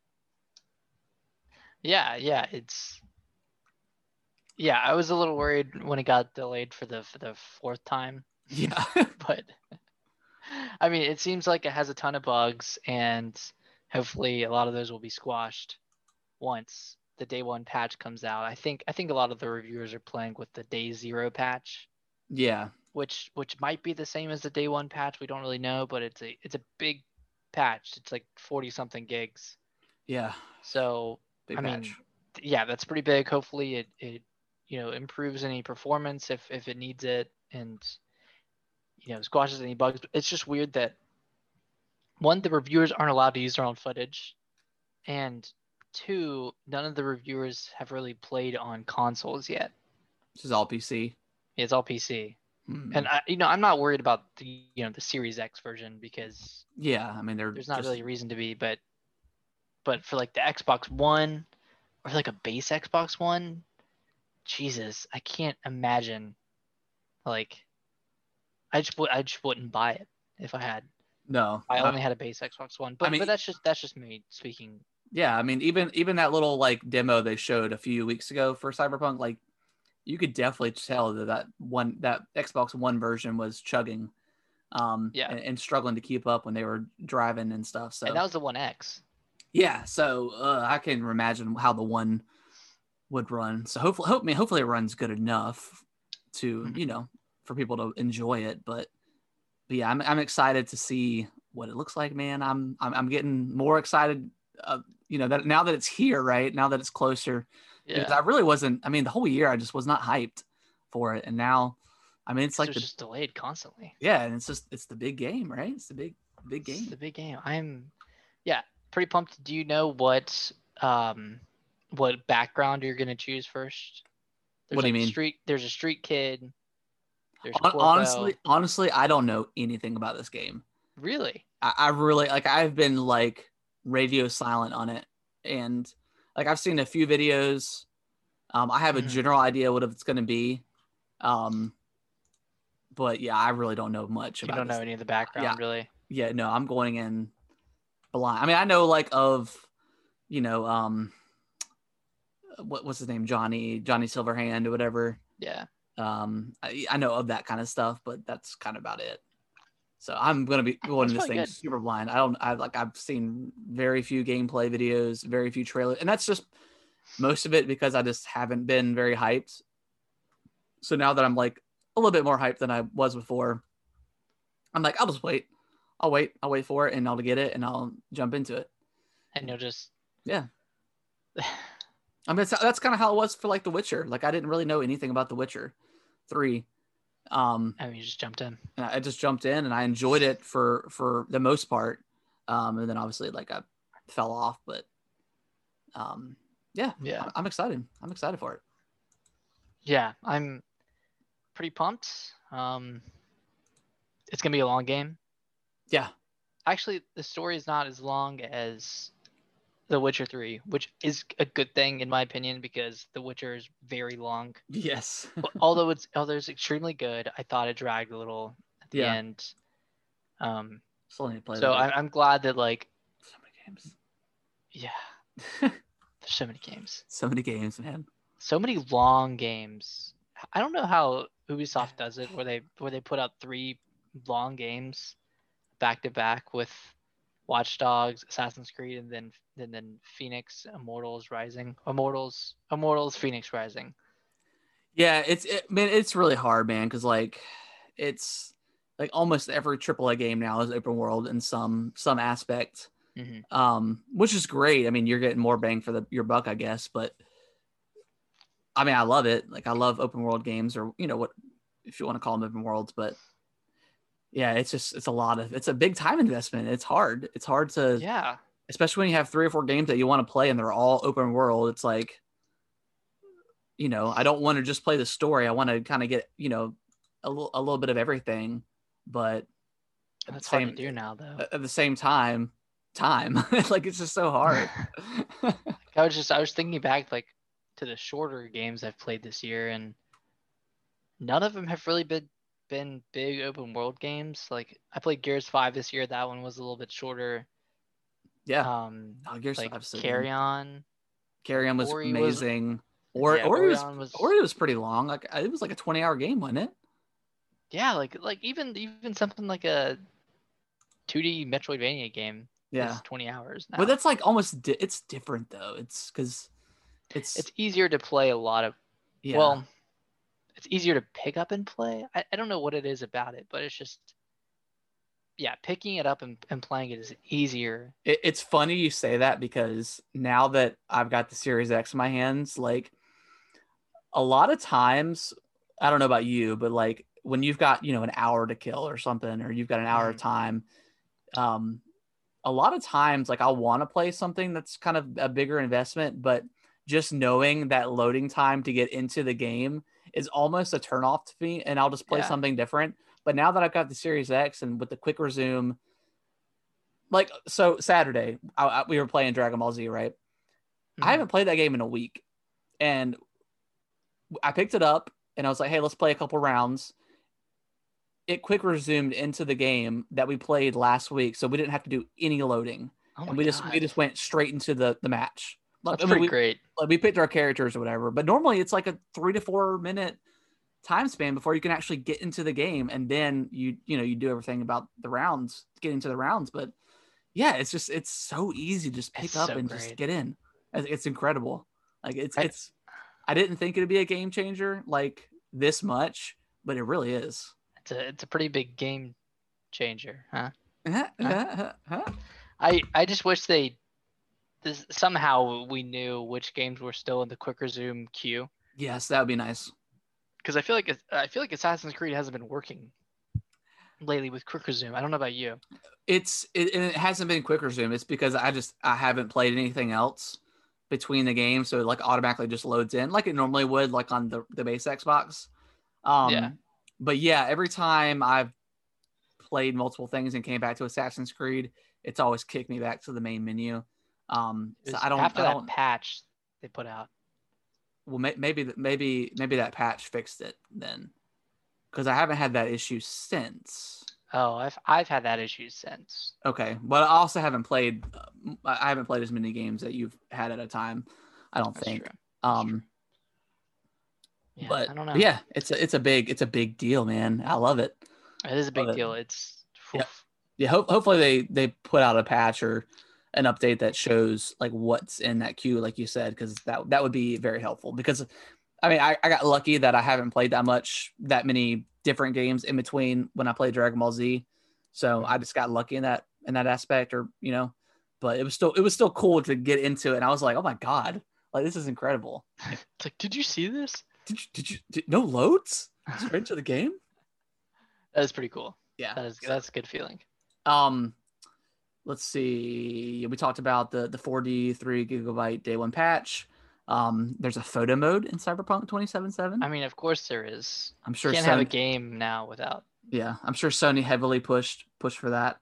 Yeah, yeah, it's yeah. I was a little worried when it got delayed for the for the fourth time, Yeah. but I mean, it seems like it has a ton of bugs, and hopefully, a lot of those will be squashed once the day one patch comes out. I think I think a lot of the reviewers are playing with the day zero patch, yeah. Which which might be the same as the day one patch. We don't really know, but it's a it's a big patch. It's like forty something gigs. Yeah. So Big I mean, yeah, that's pretty big. Hopefully, it it you know improves any performance if if it needs it, and you know squashes any bugs. It's just weird that one, the reviewers aren't allowed to use their own footage, and two, none of the reviewers have really played on consoles yet. This is all PC. It's all PC, Hmm. and I, you know I'm not worried about the you know the Series X version because yeah, I mean there's not just- really a reason to be, but but for like the Xbox One or like a base Xbox One, Jesus, I can't imagine. Like, I just I just wouldn't buy it if I had. no. I only had a base Xbox One, but I mean- but that's just that's just me speaking. Yeah, I mean, even even that little like demo they showed a few weeks ago for Cyberpunk, like you could definitely tell that that one that Xbox One version was chugging, um, Yeah. and, and struggling to keep up when they were driving and stuff. So And that was the One X. yeah, so uh, I can imagine how the one would run. So hopefully, hope, I mean, hopefully it runs good enough to Mhm. you know for people to enjoy it. But but yeah, I'm I'm excited to see what it looks like, man. I'm I'm, I'm getting more excited. Uh, you know that now that it's here, right now that it's closer, because Yeah, I really wasn't. I mean, the whole year I just was not hyped for it, and now, I mean, it's it's like the just delayed constantly. yeah, and it's just it's the big game, right? It's the big big It's game. the big game. I'm, yeah, pretty pumped. Do you know what um what background you're gonna choose first? What do you mean? Street. There's a street kid. There's Hon- honestly, honestly, I don't know anything about this game. really. I, I really like I've been like radio silent on it and like I've seen a few videos. Um, I have a Mhm. general idea what it's going to be. Um, but yeah, I really don't know much You about don't this. know any of the background, really. Yeah, no, I'm going in blind. I mean, I know like of, you know, um, what what's his name, Johnny Johnny Silverhand or whatever. Yeah. Um, I, I know of that kind of stuff, but that's kind of about it. So I'm gonna be going That's this thing good. super blind. I don't. I like. I've seen very few gameplay videos, very few trailers, and that's just most of it because I just haven't been very hyped. So now that I'm like a little bit more hyped than I was before, I'm like, I'll just wait. I'll wait. I'll wait for it, and I'll get it, and I'll jump into it. And you'll just Yeah. I mean, that's kind of how it was for like The Witcher. Like I didn't really know anything about The Witcher three. Um, I mean, you just jumped in. I just jumped in and I enjoyed it for for the most part. Um, and then obviously like I fell off, but um, yeah, Yeah. I'm excited. I'm excited for it. Yeah, I'm pretty pumped. Um, it's gonna be a long game. Yeah, Actually, the story is not as long as The Witcher 3, which is a good thing in my opinion because The Witcher is very long. yes, although it's although it's extremely good, I thought it dragged a little at the Yeah. end. Um, still need to play. so. I'm I'm glad that like so many games, yeah, there's so many games, so many games, man. so many long games. I don't know how Ubisoft does it, where they where they put out three long games back to back with Watch Dogs, Assassin's Creed, and then and then Phoenix, Immortals Rising, Immortals, Immortals, Phoenix Rising. Yeah, it's it, man, it's really hard, man, because like it's like almost every AAA game now is open world in some some aspect. hmm um, which is great. I mean, you're getting more bang for the your buck, I guess. But I mean, I love it. Like, I love open world games, or you know what, if you want to call them open worlds. But yeah, it's just it's a lot of it's a big time investment. It's hard. It's hard to, Yeah, especially when you have three or four games that you want to play and they're all open world. It's like, you know, I don't want to just play the story. I want to kind of get you know a little a little bit of everything, but at that's the hard same to do now though. at the same time, time like it's just so hard. I was just I was thinking back like to the shorter games I've played this year, and none of them have really been been big open world games. Like I played Gears Five this year. That one was a little bit shorter. yeah. Um, Oh, Gears like five's so Carry. On. Carry on was Ori was- amazing. or yeah, Ori was Orion was Ori was pretty long. Like it was like a twenty hour game, wasn't it? yeah, like like even even something like a 2D Metroidvania game Yeah. is 20 hours now. But that's like almost di- it's different though. It's because it's, it's easier to play a lot of yeah. well it's easier to pick up and play I, I don't know what it is about it but it's just yeah picking it up and, and playing it is easier It, it's funny you say that because now that I've got the Series X in my hands, like a lot of times, I don't know about you, but like when you've got you know an hour to kill or something, or you've got an hour of Mhm. time, um, a lot of times like I'll want to play something that's kind of a bigger investment, but just knowing that loading time to get into the game is almost a turnoff to me, and I'll just play Yeah. something different. But now that I've got the Series X and with the quick resume, like so Saturday, I, I- we were playing Dragon Ball Z, right? I Mhm. haven't played that game in a week, and I picked it up and I was like, "Hey, let's play a couple rounds." It quick resumed into the game that we played last week, so we didn't have to do any loading, oh and we just we just went straight into the the match. That's I mean, pretty we, great like, we picked our characters or whatever, but normally it's like a three to four minute time span before you can actually get into the game, and then you you know you do everything about the rounds, get into the rounds. But yeah, it's just it's so easy to just pick It's up so and just get in. It's, it's incredible. Like it's I- it's. I didn't think it'd be a game changer like this much, but it really is. it's a it's a pretty big game changer huh Huh? i i just wish they this somehow we knew which games were still in the quick resume queue yes, that would be nice. because i feel like i feel like assassin's creed hasn't been working lately with quick resume i don't know about you It's it, and it hasn't been quick resume. It's because I just I haven't played anything else between the games, so it like automatically just loads in like it normally would, like on the the base Xbox. Um, Yeah. But yeah, every time I've played multiple things and came back to Assassin's Creed, it's always kicked me back to the main menu. Um, so I don't. after I that don't patch they put out well, may, maybe maybe maybe that patch fixed it then, because I haven't had that issue since. oh i've i've had that issue since Okay, but I also haven't played. uh, I haven't played as many games that you've had at a time. I don't That's think. true. Um, true. yeah, but i don't know yeah, it's a it's a big it's a big deal, man. I love it. It is a big Love it. deal. It's yeah ho- hopefully they they put out a patch or an update that shows like what's in that queue like you said because that that would be very helpful. Because i mean I, I got lucky that i haven't played that much that many different games in between when i played dragon ball z. So i just got lucky in that in that aspect or you know but it was still it was still cool to get into it. And i was like oh my god like this is incredible. It's like, did you see this? did you did you did, no loads? Straight into the game? That is pretty cool. yeah. That is that's a good feeling. Um, let's see. We talked about the the 4D three gigabyte day one patch. Um, there's a photo mode in Cyberpunk 2077. I mean, of course there is. I'm sure. You can't have a game now without. yeah, I'm sure Sony heavily pushed pushed for that.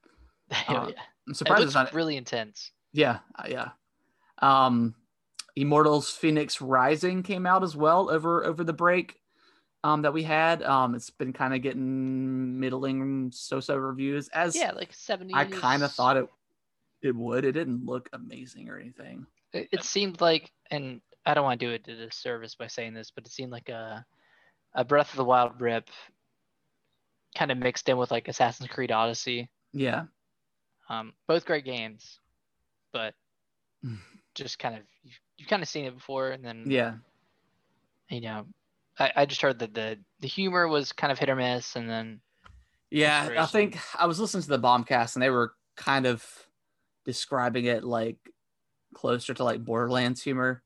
Oh, Uh, yeah. I'm It surprised it's not. really intense. Yeah, uh, yeah. Um, Immortals Phoenix Rising came out as well over over the break. Um, that we had. Um, it's been kind of getting middling so-so reviews. As Yeah, like 70. I kind of thought it it would. It didn't look amazing or anything. it, it seemed like, and I don't want to do it a disservice by saying this, but it seemed like a a Breath of the Wild rip, kind of mixed in with like Assassin's Creed Odyssey. Yeah. Um, both great games, but just kind of you've, you've kind of seen it before, and then Yeah. you know, I, I just heard that the the humor was kind of hit or miss, and then Yeah. I think I was listening to the Bombcast and they were kind of describing it like closer to like Borderlands humor.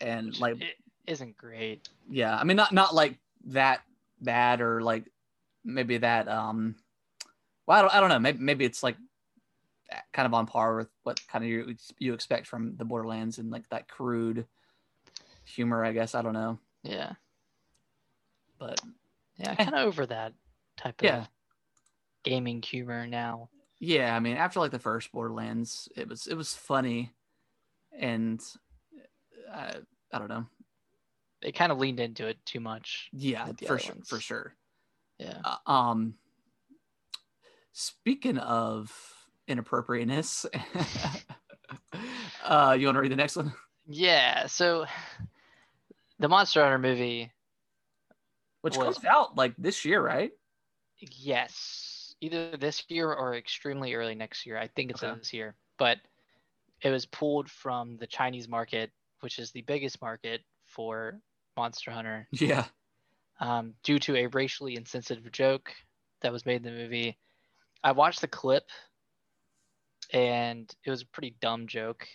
And which like it isn't great. yeah, I mean not not like that bad or like maybe that um well I don't, I don't know maybe maybe it's like kind of on par with what kind of you you expect from the Borderlands and like that crude humor I guess I don't know Yeah, but yeah, Eh. kind of over that type Yeah. of gaming humor now. yeah I mean after like the first Borderlands it was it was funny and uh, I don't know They kind of leaned into it too much. yeah for sure for sure Yeah. Uh, um speaking of inappropriateness uh you want to read the next one Yeah. So the Monster Hunter movie, which Was- comes out like this year right yes, either this year or extremely early next year. I think it's Okay. this year, but it was pulled from the Chinese market, which is the biggest market for Monster Hunter, yeah um, due to a racially insensitive joke that was made in the movie. I watched the clip, and it was a pretty dumb joke.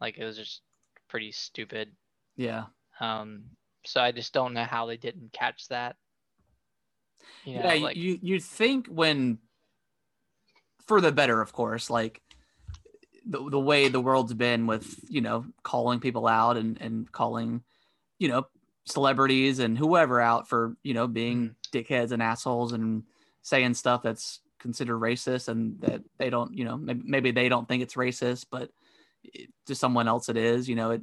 Like it was just pretty stupid. yeah Um, so I just don't know how they didn't catch that. You know, yeah like you you think when for the better of course like the, the way the world's been with you know calling people out and and calling you know celebrities and whoever out for you know being mm-hmm. dickheads and assholes and saying stuff that's considered racist and that they don't you know maybe, maybe they don't think it's racist but it, to someone else it is you know it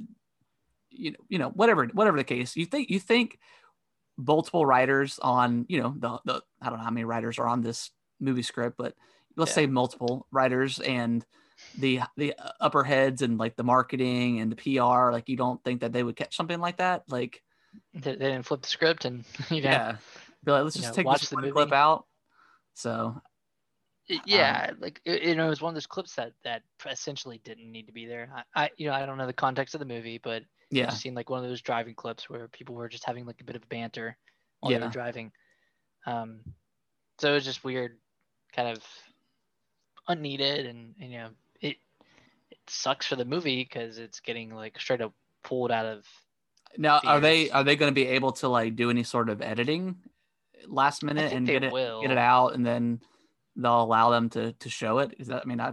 you know you know whatever whatever the case you think you think multiple writers on you know the, the i don't know how many writers are on this movie script but let's Yeah. say multiple writers and the the upper heads and like the marketing and the pr like you don't think that they would catch something like that like they, they didn't flip the script and you know, yeah, be like let's just know, take watch this one movie. clip out so Y- Um, yeah, like you know, it was one of those clips that that essentially didn't need to be there. I, I you know, I don't know the context of the movie, but yeah just seemed like one of those driving clips where people were just having like a bit of banter while they Yeah. were driving. Um, so it was just weird, kind of unneeded, and you know, it it sucks for the movie because it's getting like straight up pulled out of. now are they are they going to be able to like do any sort of editing last minute and get it will. get it out and then they'll allow them to to show it is that i mean i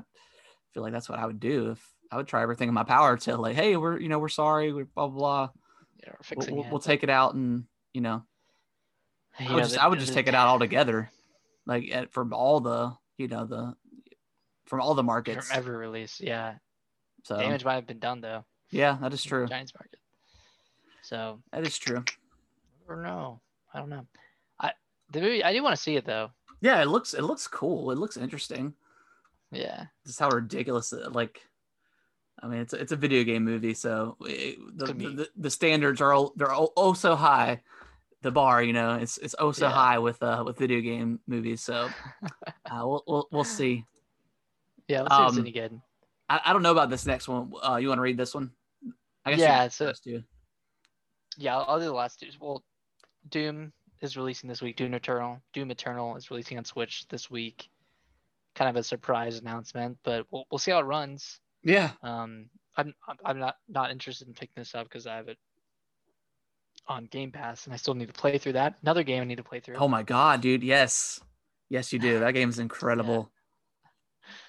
feel like that's what i would do if i would try everything in my power to like hey we're you know we're sorry we're blah blah blah You we'll, fixing we'll, it. we'll take it out and you know You I would know, just the- I would the- just the- take it out altogether, like at, from all the you know the from all the markets. from every release. Yeah, so damage might have been done though. yeah, that is true. Chinese market. So That is true. or no, I don't know. I the movie I do want to see it though. Yeah, it looks it looks cool. It looks interesting. Yeah, Just how ridiculous it, like. I mean, it's a, it's a video game movie, so it, the, the the standards are all, they're all, oh so high the bar, you know, it's it's oh so Yeah. high with uh with video game movies. So uh, we'll, we'll we'll see. Yeah, let's see Um, any good. I, I don't know about this next one. Uh, you want to read this one? I you Yeah, so- too. Yeah, I'll, I'll do the last two. Well, Doom is releasing this week. Doom Eternal. Doom Eternal is releasing on Switch this week. Kind of a surprise announcement, but we'll we'll see how it runs. Yeah. Um, I'm I'm- not not interested in picking this up because I have it on Game Pass, and I still need to play through that. Another game I need to play through. Oh my god, dude! Yes, yes, you do. That game is incredible.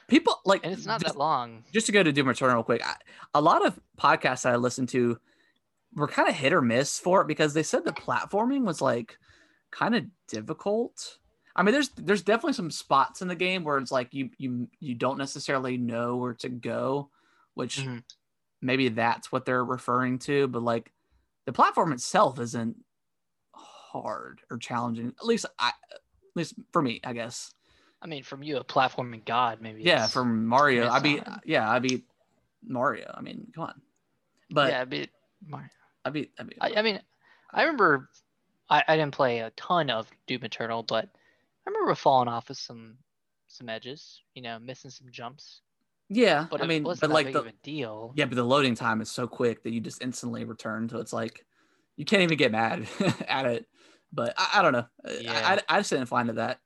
People like, and it's not just, that long. just to go to Doom Eternal real quick. I, a lot of podcasts I listened to were kind of hit or miss for it because they said the platforming was like kind of difficult. I mean, there's there's definitely some spots in the game where it's like you you you don't necessarily know where to go, which Mhm. maybe that's what they're referring to. But like the platform itself isn't hard or challenging. At least I, at least for me, I guess. I mean, from you, a platforming god, maybe. Yeah, from Mario, I beat. Yeah, I beat Mario. I mean, come on. But yeah, but Mario. I beat. I beat. I, I mean, I remember I, I didn't play a ton of Doom Eternal, but I remember falling off of some some edges, you know, missing some jumps. yeah, But I mean, but like big the of a deal. yeah, but the loading time is so quick that you just instantly return. So it's like you can't even get mad at it. But I, I don't know. I- Yeah. I, I just didn't find it that.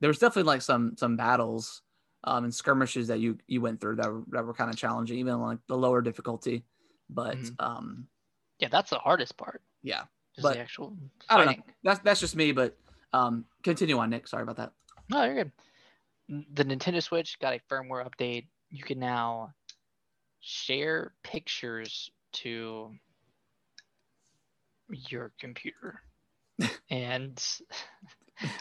There was definitely like some some battles um, and skirmishes that you you went through that were, that were kind of challenging, even like the lower difficulty. But Mhm. um, Yeah, that's the hardest part. yeah, Just But the actual I don't know. that's that's just me. But um, continue on, Nick. Sorry about that. No, you're good. The Nintendo Switch got a firmware update. You can now share pictures to your computer. and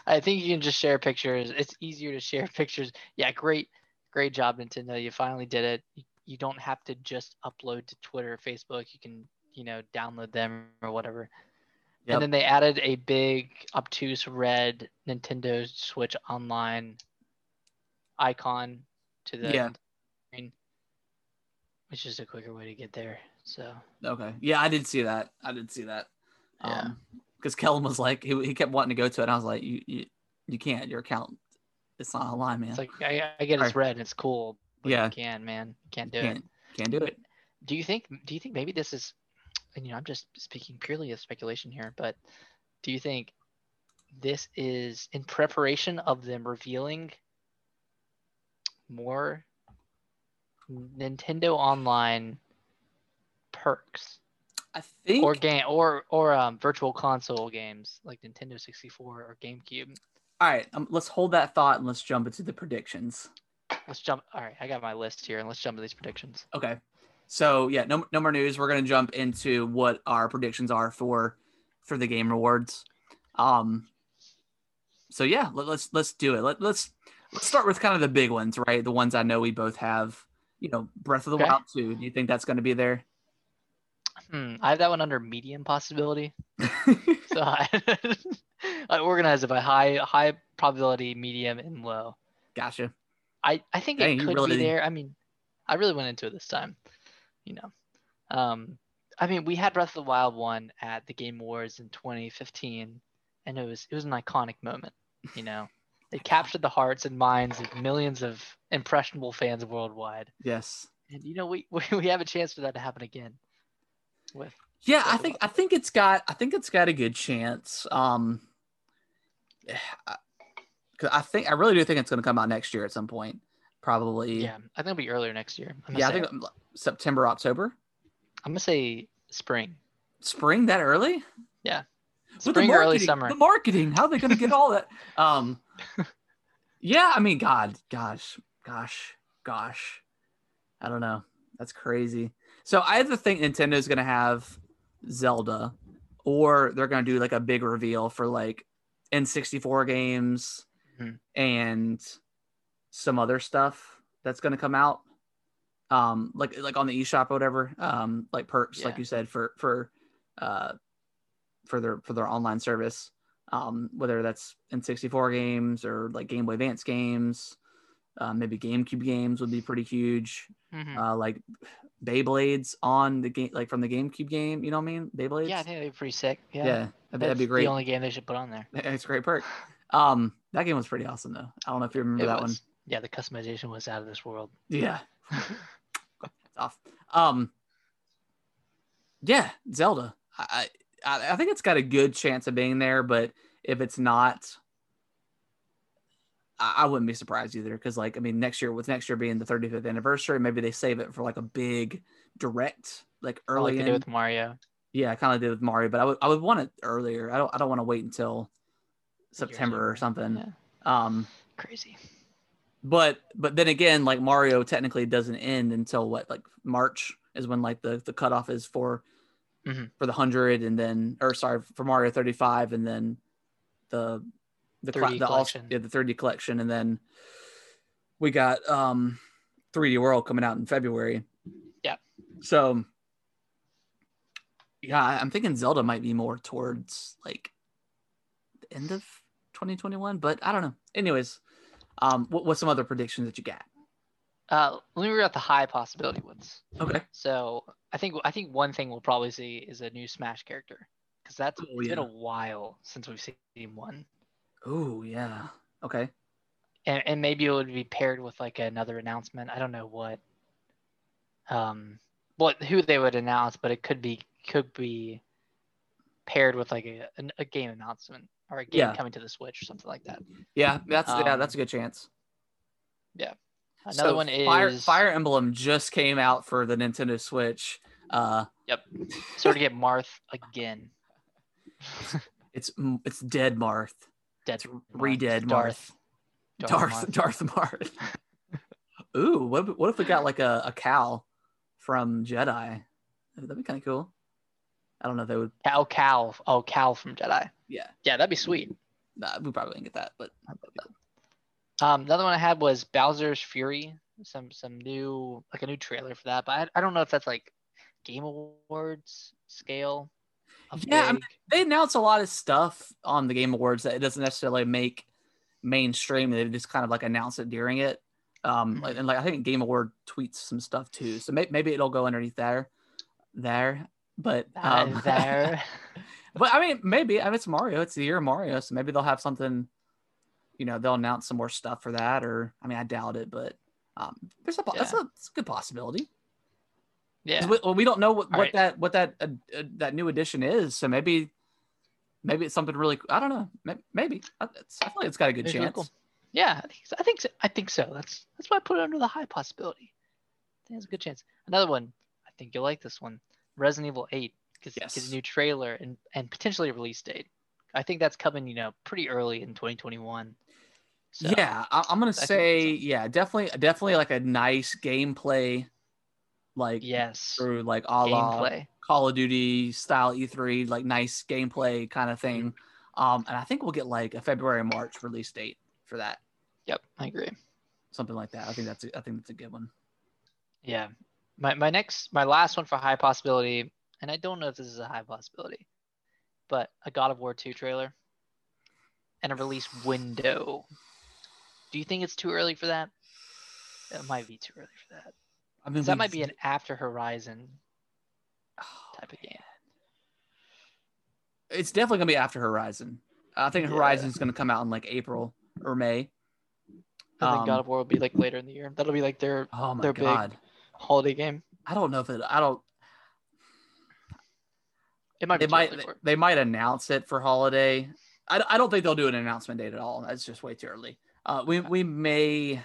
I think you can just share pictures. It's easier to share pictures. Yeah, great, great job, Nintendo. You finally did it. You, you don't have to just upload to Twitter, Facebook. You can, you know, download them or whatever. Yep. And then they added a big obtuse red Nintendo Switch Online icon to the Yeah. screen, which is a quicker way to get there. So Okay. Yeah, I did see that. I did see that. Yeah. Um, because Kellen was like, he, he kept wanting to go to it. And I was like, you, you, you can't. Your account, it's not online, man. it's like I, I get it's red and it's cool. But Yeah. you can, man. You can't do it. can't, can't do it. Do you think? Do you think maybe this is? And you know, I'm just speaking purely of speculation here, but do you think this is in preparation of them revealing more Nintendo Online perks I think. or game or or um, virtual console games like Nintendo 64 or GameCube? all right. Um, let's hold that thought and let's jump into the predictions. Let's jump. All right, I got my list here, and let's jump to these predictions. Okay. So yeah, no, no more news. We're gonna jump into what our predictions are for for the Game Awards. Um. So yeah, let, let's let's do it. Let, let's let's start with kind of the big ones, right? The ones I know we both have. You know, Breath of the Okay. Wild two. Do you think that's gonna be there? Hmm, I have that one under medium possibility. So I, I organize it by high high probability, medium, and low. gotcha. I, I think Dang, it could really- be there. I mean, I really went into it this time. You know, um, I mean, we had Breath of the Wild one at the Game Awards in 2015, and it was it was an iconic moment. You know, it captured the hearts and minds of millions of impressionable fans worldwide. Yes. And you know, we we, we have a chance for that to happen again. With Yeah, I think I think it's got I think it's got a good chance. Um, I- I think I really do think it's going to come out next year at some point, probably. yeah, I think it'll be earlier next year. I'm gonna yeah. I think September, October, I'm gonna say spring. spring that early. Yeah. Spring or early marketing- summer. The marketing, how are they to get all that? Um, yeah, I mean, God, gosh, gosh, gosh, I don't know. That's crazy. So I either think Nintendo's to have Zelda, or they're to do like a big reveal for like N64 games Mhm. and some other stuff that's going to come out. Um, like like on the eShop or whatever. Um, like perks, like you said, for for uh for their for their online service. Um, whether that's N64 games or like Game Boy Advance games, uh, maybe GameCube games would be pretty huge. Mhm. Uh, like Beyblades on the game, like from the GameCube game. You know what I mean? Beyblades. yeah, I think they're pretty sick. Yeah. yeah. That'd, that'd be great. The only game they should put on there. It's a great perk. Um, that game was pretty awesome though. I don't know if you remember It that was- Yeah, the customization was out of this world. Yeah. Tough. Um. Yeah, Zelda. I, I I think it's got a good chance of being there, but if it's not, I, I wouldn't be surprised either. Because like, I mean, next year with next year being the 35th anniversary, maybe they save it for like a big direct, like early like they in. did with Mario. Yeah, I kind of did with Mario, but I would I would want it earlier. I don't I don't want to wait until September or something. Yeah, Um, crazy. But but then again, like Mario technically doesn't end until what like March is when like the the cutoff is for Mhm. for the hundred and then or sorry for Mario thirty five and then the the 3D the collection. yeah the thirty D collection and then we got um 3D World coming out in February. Yeah. So yeah, I'm thinking Zelda might be more towards like the end of 2021, but I don't know. Anyways, um, what, what's some other predictions that you got? Uh, let me read out the high possibility ones. Okay. So I think I think one thing we'll probably see is a new Smash character because that's Oh, it's been yeah. a while since we've seen one, Oh yeah. Okay. and, and maybe it would be paired with like another announcement. I don't know what, um, what who they would announce, but it could be could be paired with like a a game announcement or a game Yeah. coming to the Switch or something like that. Yeah, that's yeah, Um, that's a good chance. Yeah. Another So one is Fire Fire Emblem just came out for the Nintendo Switch. Uh, yep. sort of get Marth again. it's it's Dead Marth. Dead It's Marth, re-dead Darth. Darth Marth. Darth Marth. Ooh, what if, what if we got like a, a Cal from Jedi? That'd be kind of cool. I don't know if they would. Cal Cal. Oh, Cal from Jedi. Yeah, Yeah, that'd be sweet. nah, we probably wouldn't get that, but Um, another one I had was Bowser's Fury. Some some new like a new trailer for that, but I, I don't know if that's like Game Awards scale. Yeah, I mean, they announce a lot of stuff on the Game Awards that it doesn't necessarily make mainstream. They just kind of like announce it during it. Um, Mhm. and like I think Game Award tweets some stuff too, so may- maybe it'll go underneath there, there. But Uh, um, there. but I mean, maybe I mean it's Mario. It's the year of Mario, so maybe they'll have something. You know, they'll announce some more stuff for that, or I mean, I doubt it, but um, there's a po- that's, a, that's a good possibility. yeah. We, well, we don't know what, what Alright. that what that uh, uh, that new edition is, so maybe maybe it's something really. I don't know. Maybe I, it's, I feel like it's got a good Maybe really chance. cool. Yeah, I think so. I think so. I think so. That's that's why I put it under the high possibility. I think it's a good chance. Another one. I think you'll like this one. Resident Evil 8 because Yes. a new trailer and and potentially a release date. I think that's coming, you know, pretty early in 2021. So, yeah, I, I'm gonna say yeah, definitely definitely like a nice gameplay, like Yes. through like a la Gameplay. Call of Duty style E3, like nice gameplay kind of thing. Um, and I think we'll get like a February March release date for that, Yep, I agree. something like that. I think that's a, I think that's a good one. Yeah. My my next my last one for high possibility, and I don't know if this is a high possibility, but a God of War 2 trailer and a release window. Do you think it's too early for that? It might be too early for that. I mean, that might be an after Horizon oh, type of game. It's definitely gonna be after Horizon. I think Yeah. Horizon's gonna come out in like April or May. I think God Um, of War will be like later in the year. That'll be like their Oh my They're big. Holiday game. I don't know if it. I don't. It might They might. it. They might announce it for holiday. I, I don't think they'll do an announcement date at all. That's just way too early. Uh, we we may.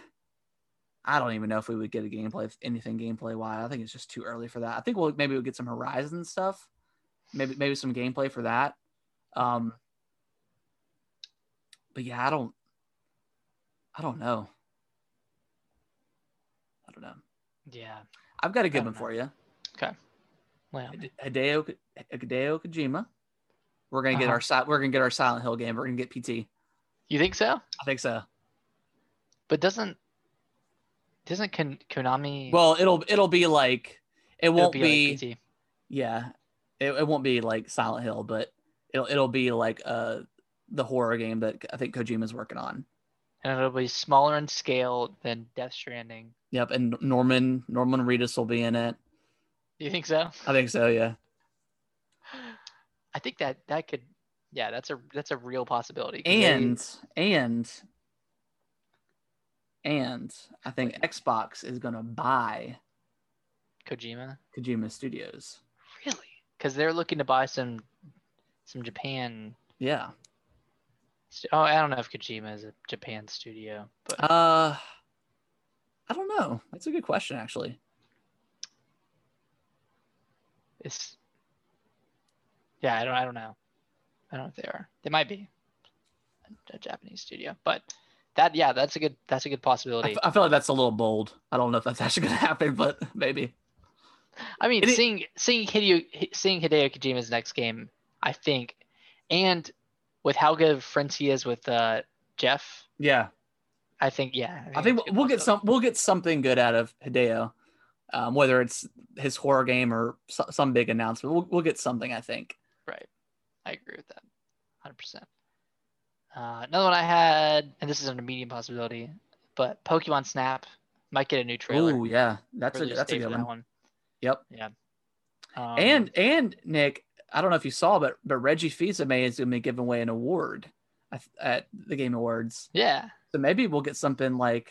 I don't even know if we would get a gameplay, anything gameplay wise. I think it's just too early for that. I think we'll maybe we'll get some Horizon stuff, maybe maybe some gameplay for that. Um, but yeah, I don't. I don't know. I don't know. Yeah. I've got a good one know. for you. Okay. Well, Hideo Hideo Kojima. We're gonna get Uh-huh. our we're gonna get our Silent Hill game. We're gonna get PT. you think so? I think so. But doesn't doesn't Kon- Konami Well, it'll it'll be like it it'll won't be, be, like PT? yeah, it, it won't be like Silent Hill, but it'll it'll be like uh the horror game that I think Kojima's working on. And it'll be smaller in scale than Death Stranding. Yep, and Norman Norman Reedus will be in it. Do you think so? I think so. Yeah. I think that that could Yeah, that's a that's a real possibility. they- And and and I think Xbox is gonna buy Kojima, Kojima Studios. really? Because they're looking to buy some some Japan. Yeah. Oh, I don't know if Kojima is a Japan studio, but Uh I don't know. That's a good question actually. it's yeah, I don't I don't know. I don't know if they are. They might be a, Japanese studio, but that yeah, that's a good that's a good possibility. f- I feel like that's a little bold. I don't know if that's actually gonna happen, but maybe. I mean, It seeing seeing Hideo seeing Hideo Kojima's next game, I think, and with how good of friends he is with uh, Jeff, Yeah. I think yeah. I think it's a good we'll get some we'll get something good out of Hideo. Um, whether it's his horror game or so, some big announcement, we'll, we'll get something. I think. Right, I agree with that, hundred percent. Uh, another one I had, and this isn't a medium possibility, but Pokemon Snap might get a new trailer. Oh yeah, that's a that's a good for one. Yep. Yeah. Um, and and Nick, I don't know if you saw, but but Reggie Fils-Aimé is going to be giving away an award at, at the Game Awards. yeah, So maybe we'll get something like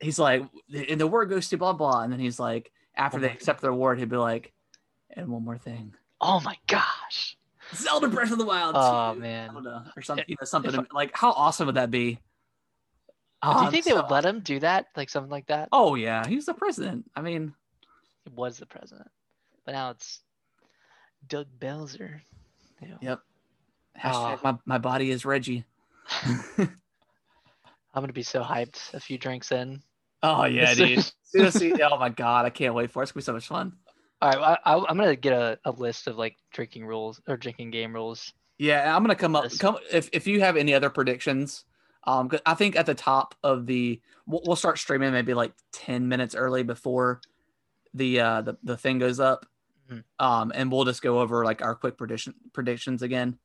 he's like, and the award goes to blah blah, and then he's like, after they oh accept the award, he'd be like, and one more thing, oh my gosh. Zelda Breath of the Wild. Oh 2, man. Zelda, or something, you know, something I- like how awesome would that be? Do Oh, you think they would let him do that, like something like that? Oh yeah, he's the president. I mean, It was the president, but now it's Doug Bowser. Ew. Yep. hashtag Oh. my, my body is Reggie. I'm gonna be so hyped a few drinks in. oh yeah, dude. Seriously, oh my god, I can't wait for it. It's gonna be so much fun. All right, I, I, I'm gonna get a, a list of like drinking rules or drinking game rules. Yeah, I'm gonna come up. Come if if you have any other predictions. Um, I think at the top of the we'll, we'll start streaming maybe like ten minutes early before the uh the, the thing goes up. Mhm. Um, and we'll just go over like our quick prediction predictions again.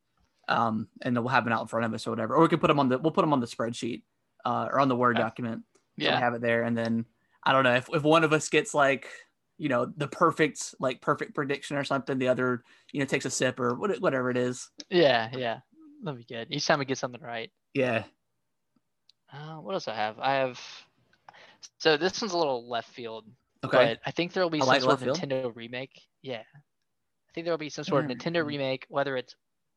Um, and then we'll have them out in front of us or whatever, or we can put them on the we'll put them on the spreadsheet, uh, or on the Word Okay. document. So Yeah, have it there, and then I don't know if if one of us gets like you know the perfect like perfect prediction or something, the other you know takes a sip or whatever it is. yeah, yeah. That'd be good. Each time we get something right. Yeah. Uh, what else I have? I have. So this one's a little left field, Okay. but I think there will be I some like sort of field. Nintendo remake. Yeah, I think there will be some sort of Mm. Nintendo remake, whether it's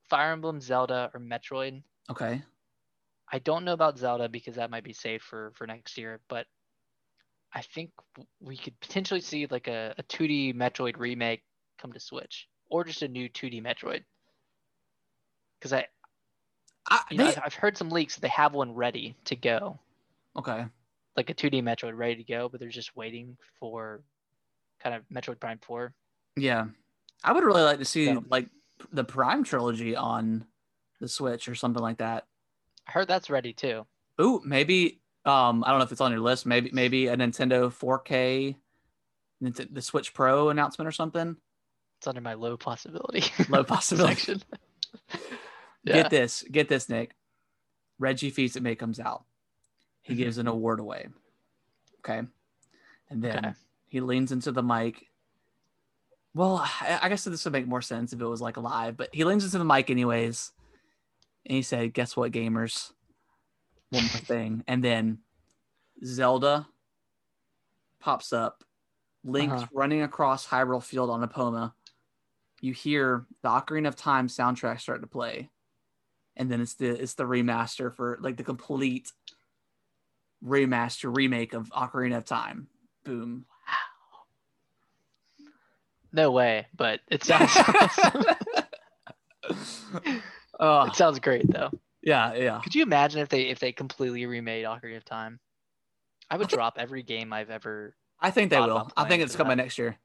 Fire Emblem, Zelda, or Metroid. Okay. I don't know about Zelda because that might be safe for for next year, but I think we could potentially see like a, a 2D Metroid remake come to Switch, or just a new 2D Metroid. Because I, I, I've heard some leaks that they have one ready to go, okay. Like a 2D Metroid ready to go, but they're just waiting for kind of Metroid Prime 4. Yeah. I would really like to see like the Prime trilogy on the Switch or something like that. I heard that's ready too. Ooh, maybe um I don't know if it's on your list. Maybe maybe a Nintendo 4K the Switch Pro announcement or something. It's under my low possibility. Low possibility. yeah. Get this, get this, Nick. Reggie Fils-Aimé comes out. He gives an award away. Okay. And then Okay. he leans into the mic. Well, I I guess this would make more sense if it was like live, but he leans into the mic anyways. And he said, Guess what, gamers? One more thing. And then Zelda pops up, Link Uh-huh. running across Hyrule Field on Epona. You hear the Ocarina of Time soundtrack start to play. And then it's the it's the remaster for like the complete remaster remake of Ocarina of Time. Boom. Wow. No way, but it sounds awesome. Oh, It sounds great though. yeah, yeah. Could you imagine if they if they completely remade Ocarina of Time? I would drop every game I've ever. I think they will. I think it's coming that. next year.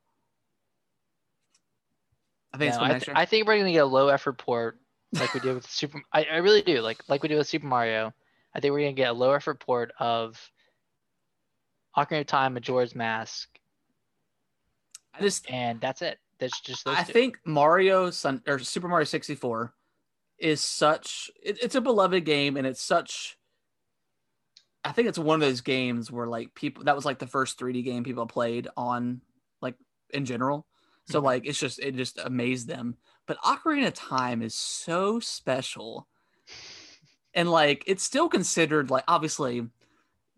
I think it's coming I, next year. I think we're gonna get a low effort port like we did with Super. I, I really do like like we did with Super Mario. I think we're gonna get a low effort port of Ocarina of Time, Majora's Mask, I just and that's it. That's just those I two. think Mario Sun or Super Mario 64 is such it, it's a beloved game and it's such I think it's one of those games where like people that was like the first 3D game people played on like in general. So Mhm. like it's just it just amazed them. But Ocarina of Time is so special. And like it's still considered like obviously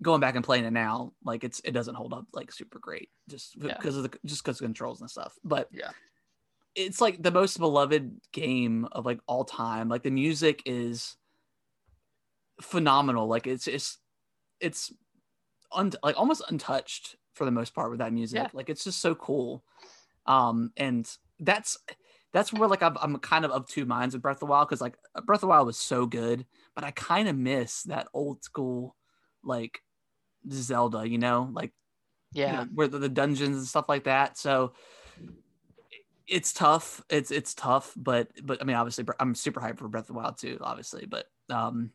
going back and playing it now, like it's it doesn't hold up like super great just Yeah. because of the just because of controls and stuff. But Yeah. it's like the most beloved game of like all time. Like the music is phenomenal. Like it's it's it's un- like almost untouched for the most part with that music. Yeah. Like it's just so cool. Um, and that's that's where like I'm, I'm kind of of two minds with Breath of the Wild because like Breath of the Wild was so good, but I kind of miss that old school like Zelda, you know, like you Yeah. know, where the, the dungeons and stuff like that. So it's tough. It's it's tough, but but I mean, obviously, I'm super hyped for Breath of the Wild too, obviously. But um,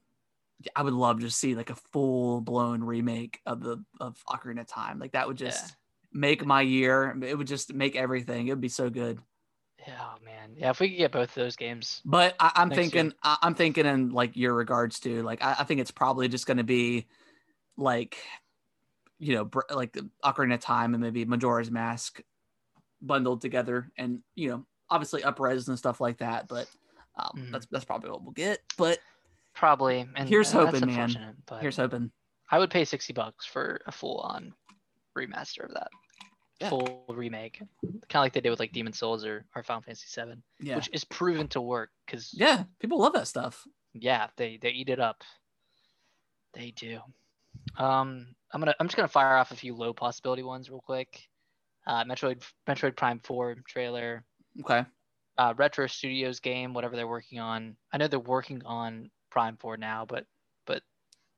I would love to see like a full blown remake of the of Ocarina of Time. Like that would just Yeah. make my year. It would just make everything. It would be so good. Yeah, oh man. Yeah, if we could get both of those games. But I, year. thinking, I, I'm thinking in like your regards to Like I, I think it's probably just going to be like, you know, br- like the Ocarina of Time and maybe Majora's Mask bundled together, and you know, obviously upres and stuff like that. But um, Mhm. that's that's probably what we'll get. But Probably. And Here's that's hoping, man. But here's hoping. I would pay sixty bucks for a full on remaster of that. Yeah. Full remake. Kind of like they did with like Demon's Souls or, or Final Fantasy VII, Yeah, which is proven to work because yeah, people love that stuff. yeah, they they eat it up. They do. Um, I'm gonna I'm just gonna fire off a few low possibility ones real quick. Uh, Metroid Metroid Prime Four trailer. Okay, Uh, Retro Studios game, whatever they're working on. I know they're working on Prime Four now, but but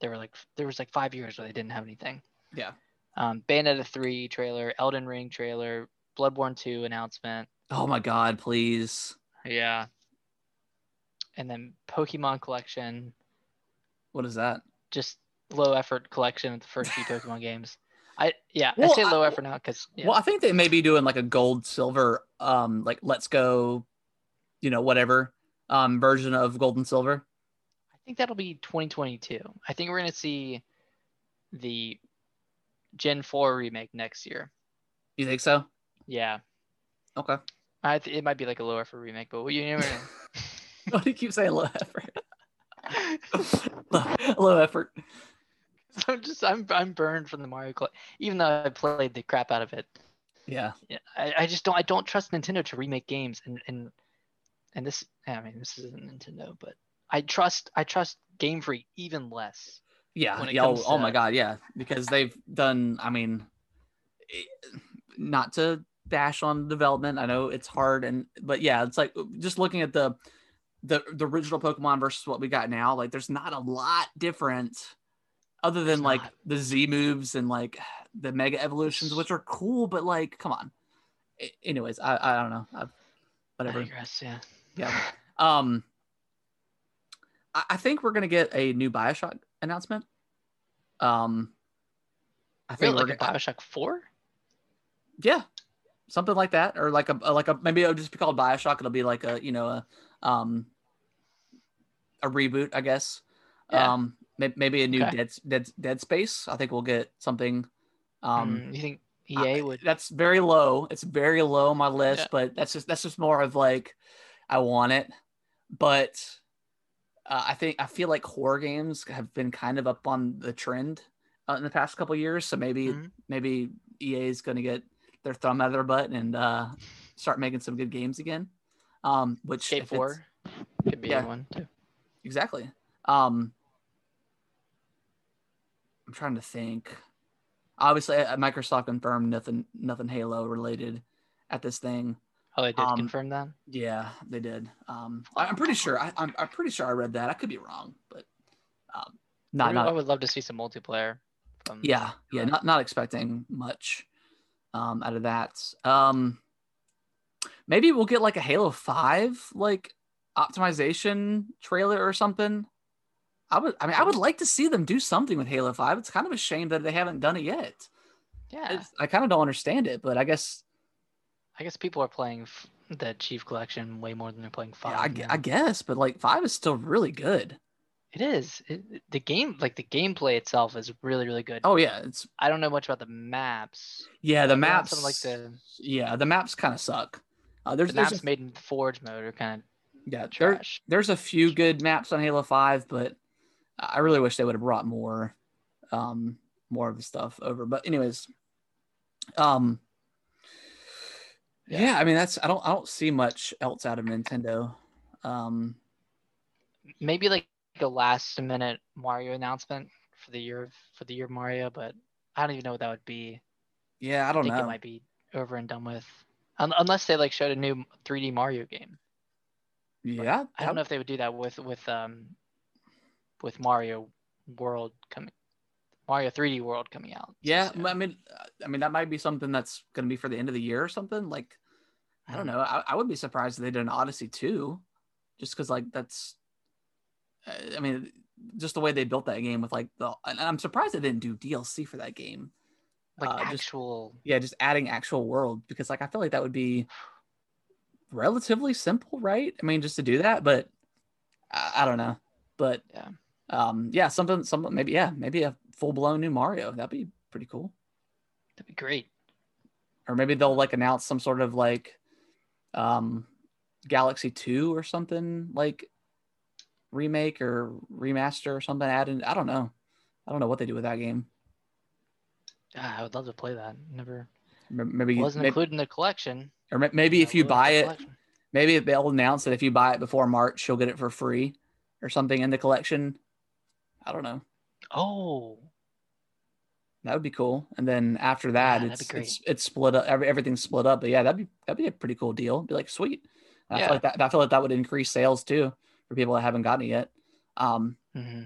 there were like there was like five years where they didn't have anything. yeah. Um, Bayonetta 3 trailer, Elden Ring trailer, Bloodborne 2 announcement. Oh my God, please. Yeah. And then Pokemon collection, What is that? just low effort collection of the first few Pokemon games. I yeah, Well, I say low I- effort now because yeah, Well, I think they may be doing like a gold silver, um, like let's go, you know, whatever, um, version of gold and silver. I think that'll be 2022. I think we're gonna see the Gen 4 remake next year. You think so? Yeah, Okay. I th- it might be like a low effort remake, but you never know. Why do you keep saying low effort? low, low effort. I'm just I'm I'm burned from the Mario Cl- even though I played the crap out of it. Yeah. Yeah, I, I just don't I don't trust Nintendo to remake games and and and this I mean this isn't Nintendo, but I trust I trust Game Freak even less. Yeah. Yeah oh, oh my God. Yeah. Because they've done, I mean, not to bash on development. I know it's hard. And, but yeah, it's like just looking at the, the, the original Pokemon versus what we got now, like there's not a lot different other than There's like not. the Z moves and like the mega evolutions, which are cool, but like, come on. A- Anyways, I, I don't know. I've, I whatever. digress, yeah. Yeah. Um, I, I think we're gonna get a new Bioshock announcement. Um, I think like a gonna, Bioshock Four? yeah, something like that, or like a like a maybe it'll just be called Bioshock. It'll be like a you know a um a reboot, I guess. Yeah. Um, may- maybe a new Okay. Dead Dead Dead Space. I think we'll get something. Um, Mm, you think I- EA would? that's very low. It's very low on my list, Yeah. but that's just that's just more of like I want it. But uh, I think I feel like horror games have been kind of up on the trend uh, in the past couple years. So maybe Mhm. maybe EA is going to get their thumb out of their butt and uh, start making some good games again. Um, which Skate Four could be yeah. one too. exactly. Um, I'm trying to think. Obviously, uh, Microsoft confirmed nothing nothing Halo related at this thing. Oh, they did Um, confirm that. Yeah, they did. Um, I, I'm pretty sure. I, I'm, I'm pretty sure I read that. I could be wrong, but um, I not would- not I would love to see some multiplayer. From, yeah yeah not not expecting much um, out of that. Um, maybe we'll get like a Halo Five like optimization trailer or something. I would. I mean, I would like to see them do something with Halo Five. It's kind of a shame that they haven't done it yet. yeah. It's, I kind of don't understand it, but I guess I guess people are playing f- the Chief Collection way more than they're playing Five. I, now. I guess. But like Five is still really good. It is. It, the game, like the gameplay itself, is really, really good. Oh yeah, it's I don't know much about the maps. yeah. The but I want maps something like the yeah the maps kind of suck. Uh, there's the there's maps a, made in Forge mode are kind yeah of there, there's a few good maps on Halo Five, but I really wish they would have brought more, um, more of the stuff over. But anyways, um, Yeah. yeah, I mean that's I don't I don't see much else out of Nintendo. Um, Maybe like a last minute Mario announcement for the year for the year Mario, but I don't even know what that would be. yeah, I I don't think know. it might be over and done with, Un- unless they like showed a new 3D Mario game. yeah, I don't know if they would do that with with um with Mario World coming, Mario 3D World coming out. Yeah, soon. I mean, I mean that might be something that's going to be for the end of the year or something. Like, I don't Mhm. know. I, I would be surprised if they did an Odyssey too, just because like that's. I mean, just the way they built that game with like the, and I'm surprised they didn't do DLC for that game. like uh, just- actual. Yeah, just adding actual world because like I feel like that would be relatively simple, right? I mean, just to do that, but I, I don't know. But Yeah. um, yeah, something, something maybe yeah, maybe a full blown new Mario. That'd be pretty cool. That'd be great. or maybe they'll like announce some sort of like um galaxy 2 or something like remake or remaster or something added i don't know i don't know what they do with that game Ah, I would love to play that. Never maybe, wasn't maybe included in the collection. or maybe if you buy it collection. maybe they'll announce that if you buy it before march you'll get it for free or something in the collection i don't know Oh, that would be cool and then after that Yeah, it's, it's it's split up every, everything's split up but yeah that'd be that'd be a pretty cool deal be like sweet I Yeah. feel like that I feel like that would increase sales too for people that haven't gotten it yet. Um, hmm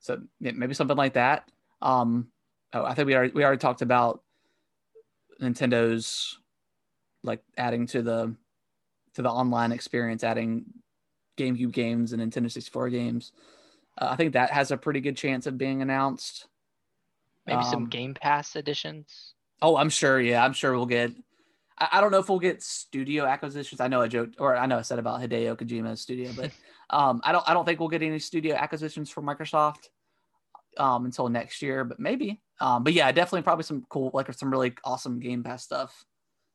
so maybe something like that. Um, oh, I think we already we already talked about Nintendo's like adding to the to the online experience, adding GameCube games and Nintendo 64 games. Uh, I think that has a pretty good chance of being announced. maybe some Um, Game Pass editions. Oh, I'm sure. Yeah, I'm sure we'll get. I, I don't know if we'll get studio acquisitions. I know I joked, or I know I said about Hideo Kojima's studio, but um, I don't. I don't think we'll get any studio acquisitions from Microsoft um, until next year, but maybe. Um, but yeah, definitely probably some cool, like some really awesome Game Pass stuff.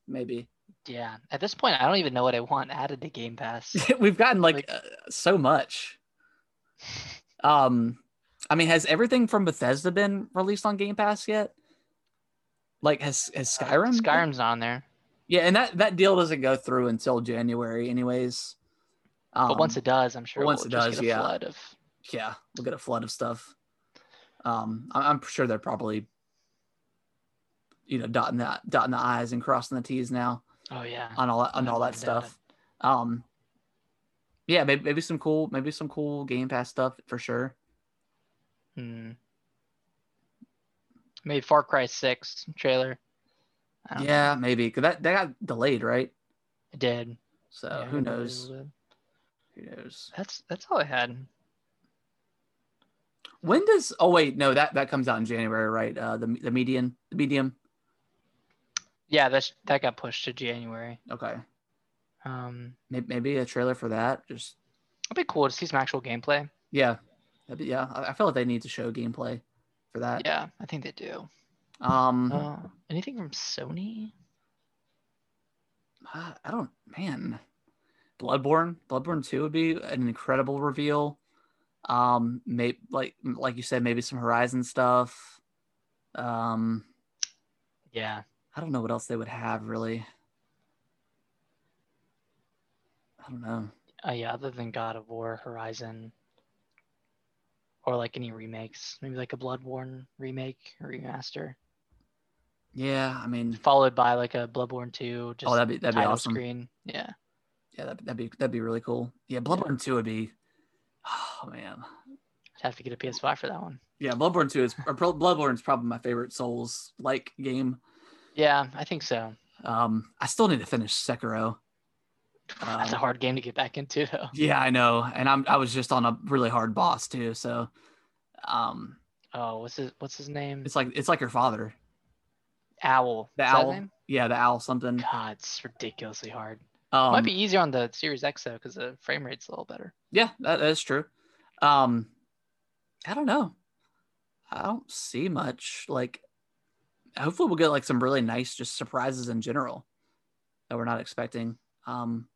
Maybe Yeah. At this point, I don't even know what I want added to Game Pass. we've gotten like, Like- uh, so much. Um, I mean, has everything from Bethesda been released on Game Pass yet? Like, has has Skyrim? been- Skyrim's on there, Yeah, and that that deal doesn't go through until January, anyways. Um, but once it does, I'm sure once we'll it does, get a yeah. flood of. yeah, we'll get a flood of stuff. Um, I- I'm sure they're probably, you know, dotting the dotting the i's and crossing the t's now Oh yeah. on all on all that stuff. Um, yeah, maybe, maybe some cool, maybe some cool Game Pass stuff for sure. Hmm. Maybe Far Cry Six trailer. Don't know. Yeah, maybe because that that got delayed, right? it did. So Yeah, who it did a knows? Who knows? That's that's all I had. When does? Oh wait, no that that comes out in January, right? Uh, the the median, the medium. Yeah, that's that got pushed to January. Okay, Um, maybe, a trailer for that. Just it'd be cool to see some actual gameplay. yeah, be, yeah. I I feel like they need to show gameplay for that. Yeah, I think they do. Um, Uh, anything from Sony? uh, I don't, man. Bloodborne, Bloodborne Two would be an incredible reveal. Um, maybe like like you said, maybe some Horizon stuff. Um, Yeah, I don't know what else they would have really. I don't know. uh, yeah. Other than God of War, Horizon, or like any remakes, maybe like a Bloodborne remake or remaster, Yeah, I mean, followed by like a Bloodborne Two, just oh, that'd be that'd be awesome. screen. Yeah, Yeah, that'd, that'd be that'd be really cool. Yeah, Bloodborne Two would be. Oh man. I'd have to get a PS5 for that one. Yeah, Bloodborne Two is or Pro- Bloodborne is probably my favorite Souls like game. Yeah, I think so. Um, I still need to finish Sekiro. That's a Um, hard game to get back into, though. Yeah, I know, and I'm I was just on a really hard boss too, so um, Oh, what's his What's his name? it's like it's like your father, Owl. the Is owl. Yeah, the owl something. God, it's ridiculously hard. Um, Might be easier on the Series X though, because the frame rate's a little better. Yeah, that, that is true. Um, I don't know. I don't see much. Like, hopefully, we'll get like some really nice just surprises in general that we're not expecting. Um,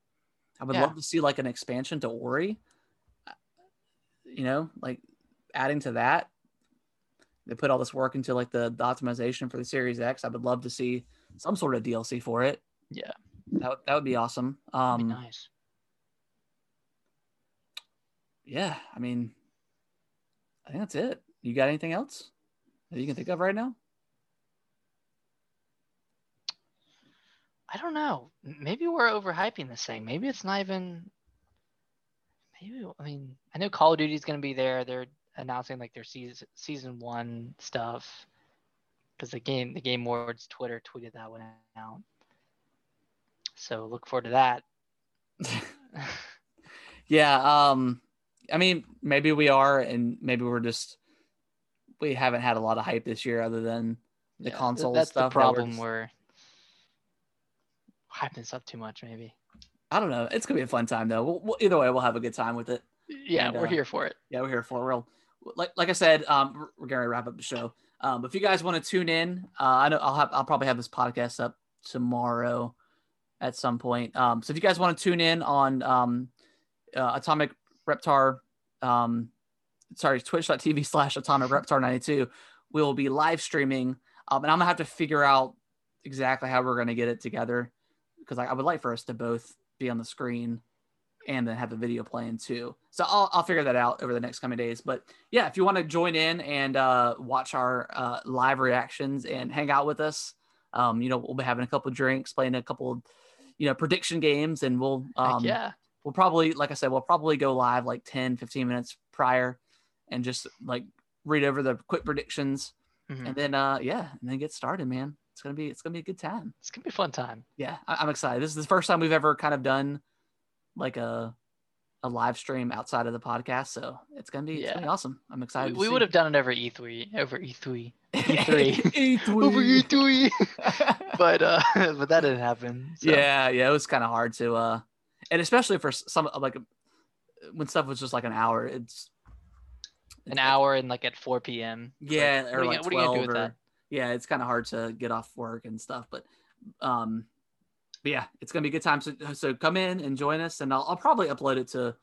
I would Yeah. love to see like an expansion to Ori. Uh, You know, like adding to that. They put all this work into like the, the optimization for the Series X. I would love to see some sort of DLC for it. Yeah. That, would- that would be awesome. Um, be nice. yeah, I mean, I think that's it. You got anything else that you can think of right now? I don't know. Maybe we're overhyping this thing. Maybe it's not even. Maybe I mean I know Call of Duty is going to be there. They're announcing like their season season one stuff because the game the Game Awards Twitter tweeted that one out. So look forward to that. Yeah, um I mean maybe we are and maybe we're just we haven't had a lot of hype this year other than the Yeah, console That's stuff. the that we're problem. just- We're hyping this up too much. Maybe. I don't know. It's gonna be a fun time though. We'll, we'll- either way, we'll have a good time with it. Yeah, And, we're uh, here for it. Yeah, we're here for it. Real, like like I said, um, we're- gonna wrap up the show. Um, if you guys want to tune in, uh, I know I'll have I'll probably have this podcast up tomorrow at some point. Um, so if you guys want to tune in on um, uh, Atomic Reptar, um, sorry, twitch.tv slash Atomic Reptar 92, we'll be live streaming. Um, and I'm gonna have to figure out exactly how we're gonna get it together because I, I would like for us to both be on the screen and then have the video playing too. So I'll, I'll figure that out over the next coming days. But yeah, if you want to join in and uh, watch our uh, live reactions and hang out with us, um, you know, we'll be having a couple of drinks, playing a couple of, you know, prediction games, and we'll, um, yeah. we'll probably, like I said, we'll probably go live like 10, 15 minutes prior and just like read over the quick predictions Mhm. and then, uh, yeah, and then get started, man. It's going to be, it's to be a good time It's gonna be a fun time. yeah I, i'm excited this is the first time we've ever kind of done like a a live stream outside of the podcast so it's gonna be, it's gonna be awesome i'm excited we would have done it over E3, over E3, E3, E3 over E3, but uh, but that didn't happen. so- yeah yeah it was kind of hard to uh and especially for some like when stuff was just like an hour it's an hour and like at 4 p.m. yeah Like, or what, are you, like what are you gonna do with or- that? Yeah it's kind of hard to get off work and stuff but um but yeah it's gonna be a good time so, so come in and join us and I'll, I'll probably upload it to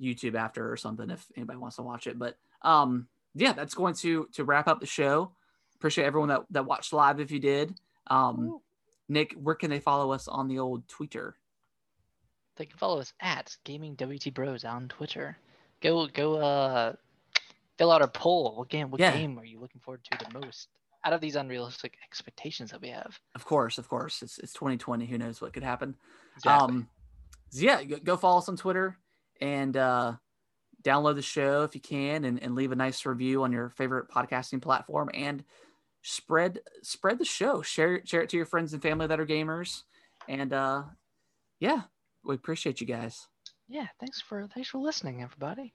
youtube after or something if anybody wants to watch it but um yeah that's going to to wrap up the show appreciate everyone that that watched live if you did um nick where can they follow us on the old twitter They can follow us at Gaming WT Bros on Twitter. Go go uh fill out our poll. What game what Yeah. game are you looking forward to the most out of these unrealistic expectations that we have? of course of course it's, it's 2020 who knows what could happen Exactly. Um, so yeah, go, follow us on Twitter and uh, download the show if you can, and, and leave a nice review on your favorite podcasting platform, and spread spread the show. Share share it to your friends and family that are gamers, and uh, yeah, we appreciate you guys. yeah, thanks for thanks for listening, everybody.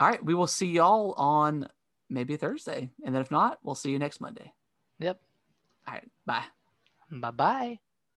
All right, we will see y'all on maybe Thursday, and then if not, we'll see you next Monday. Yep. All right, bye. Bye bye.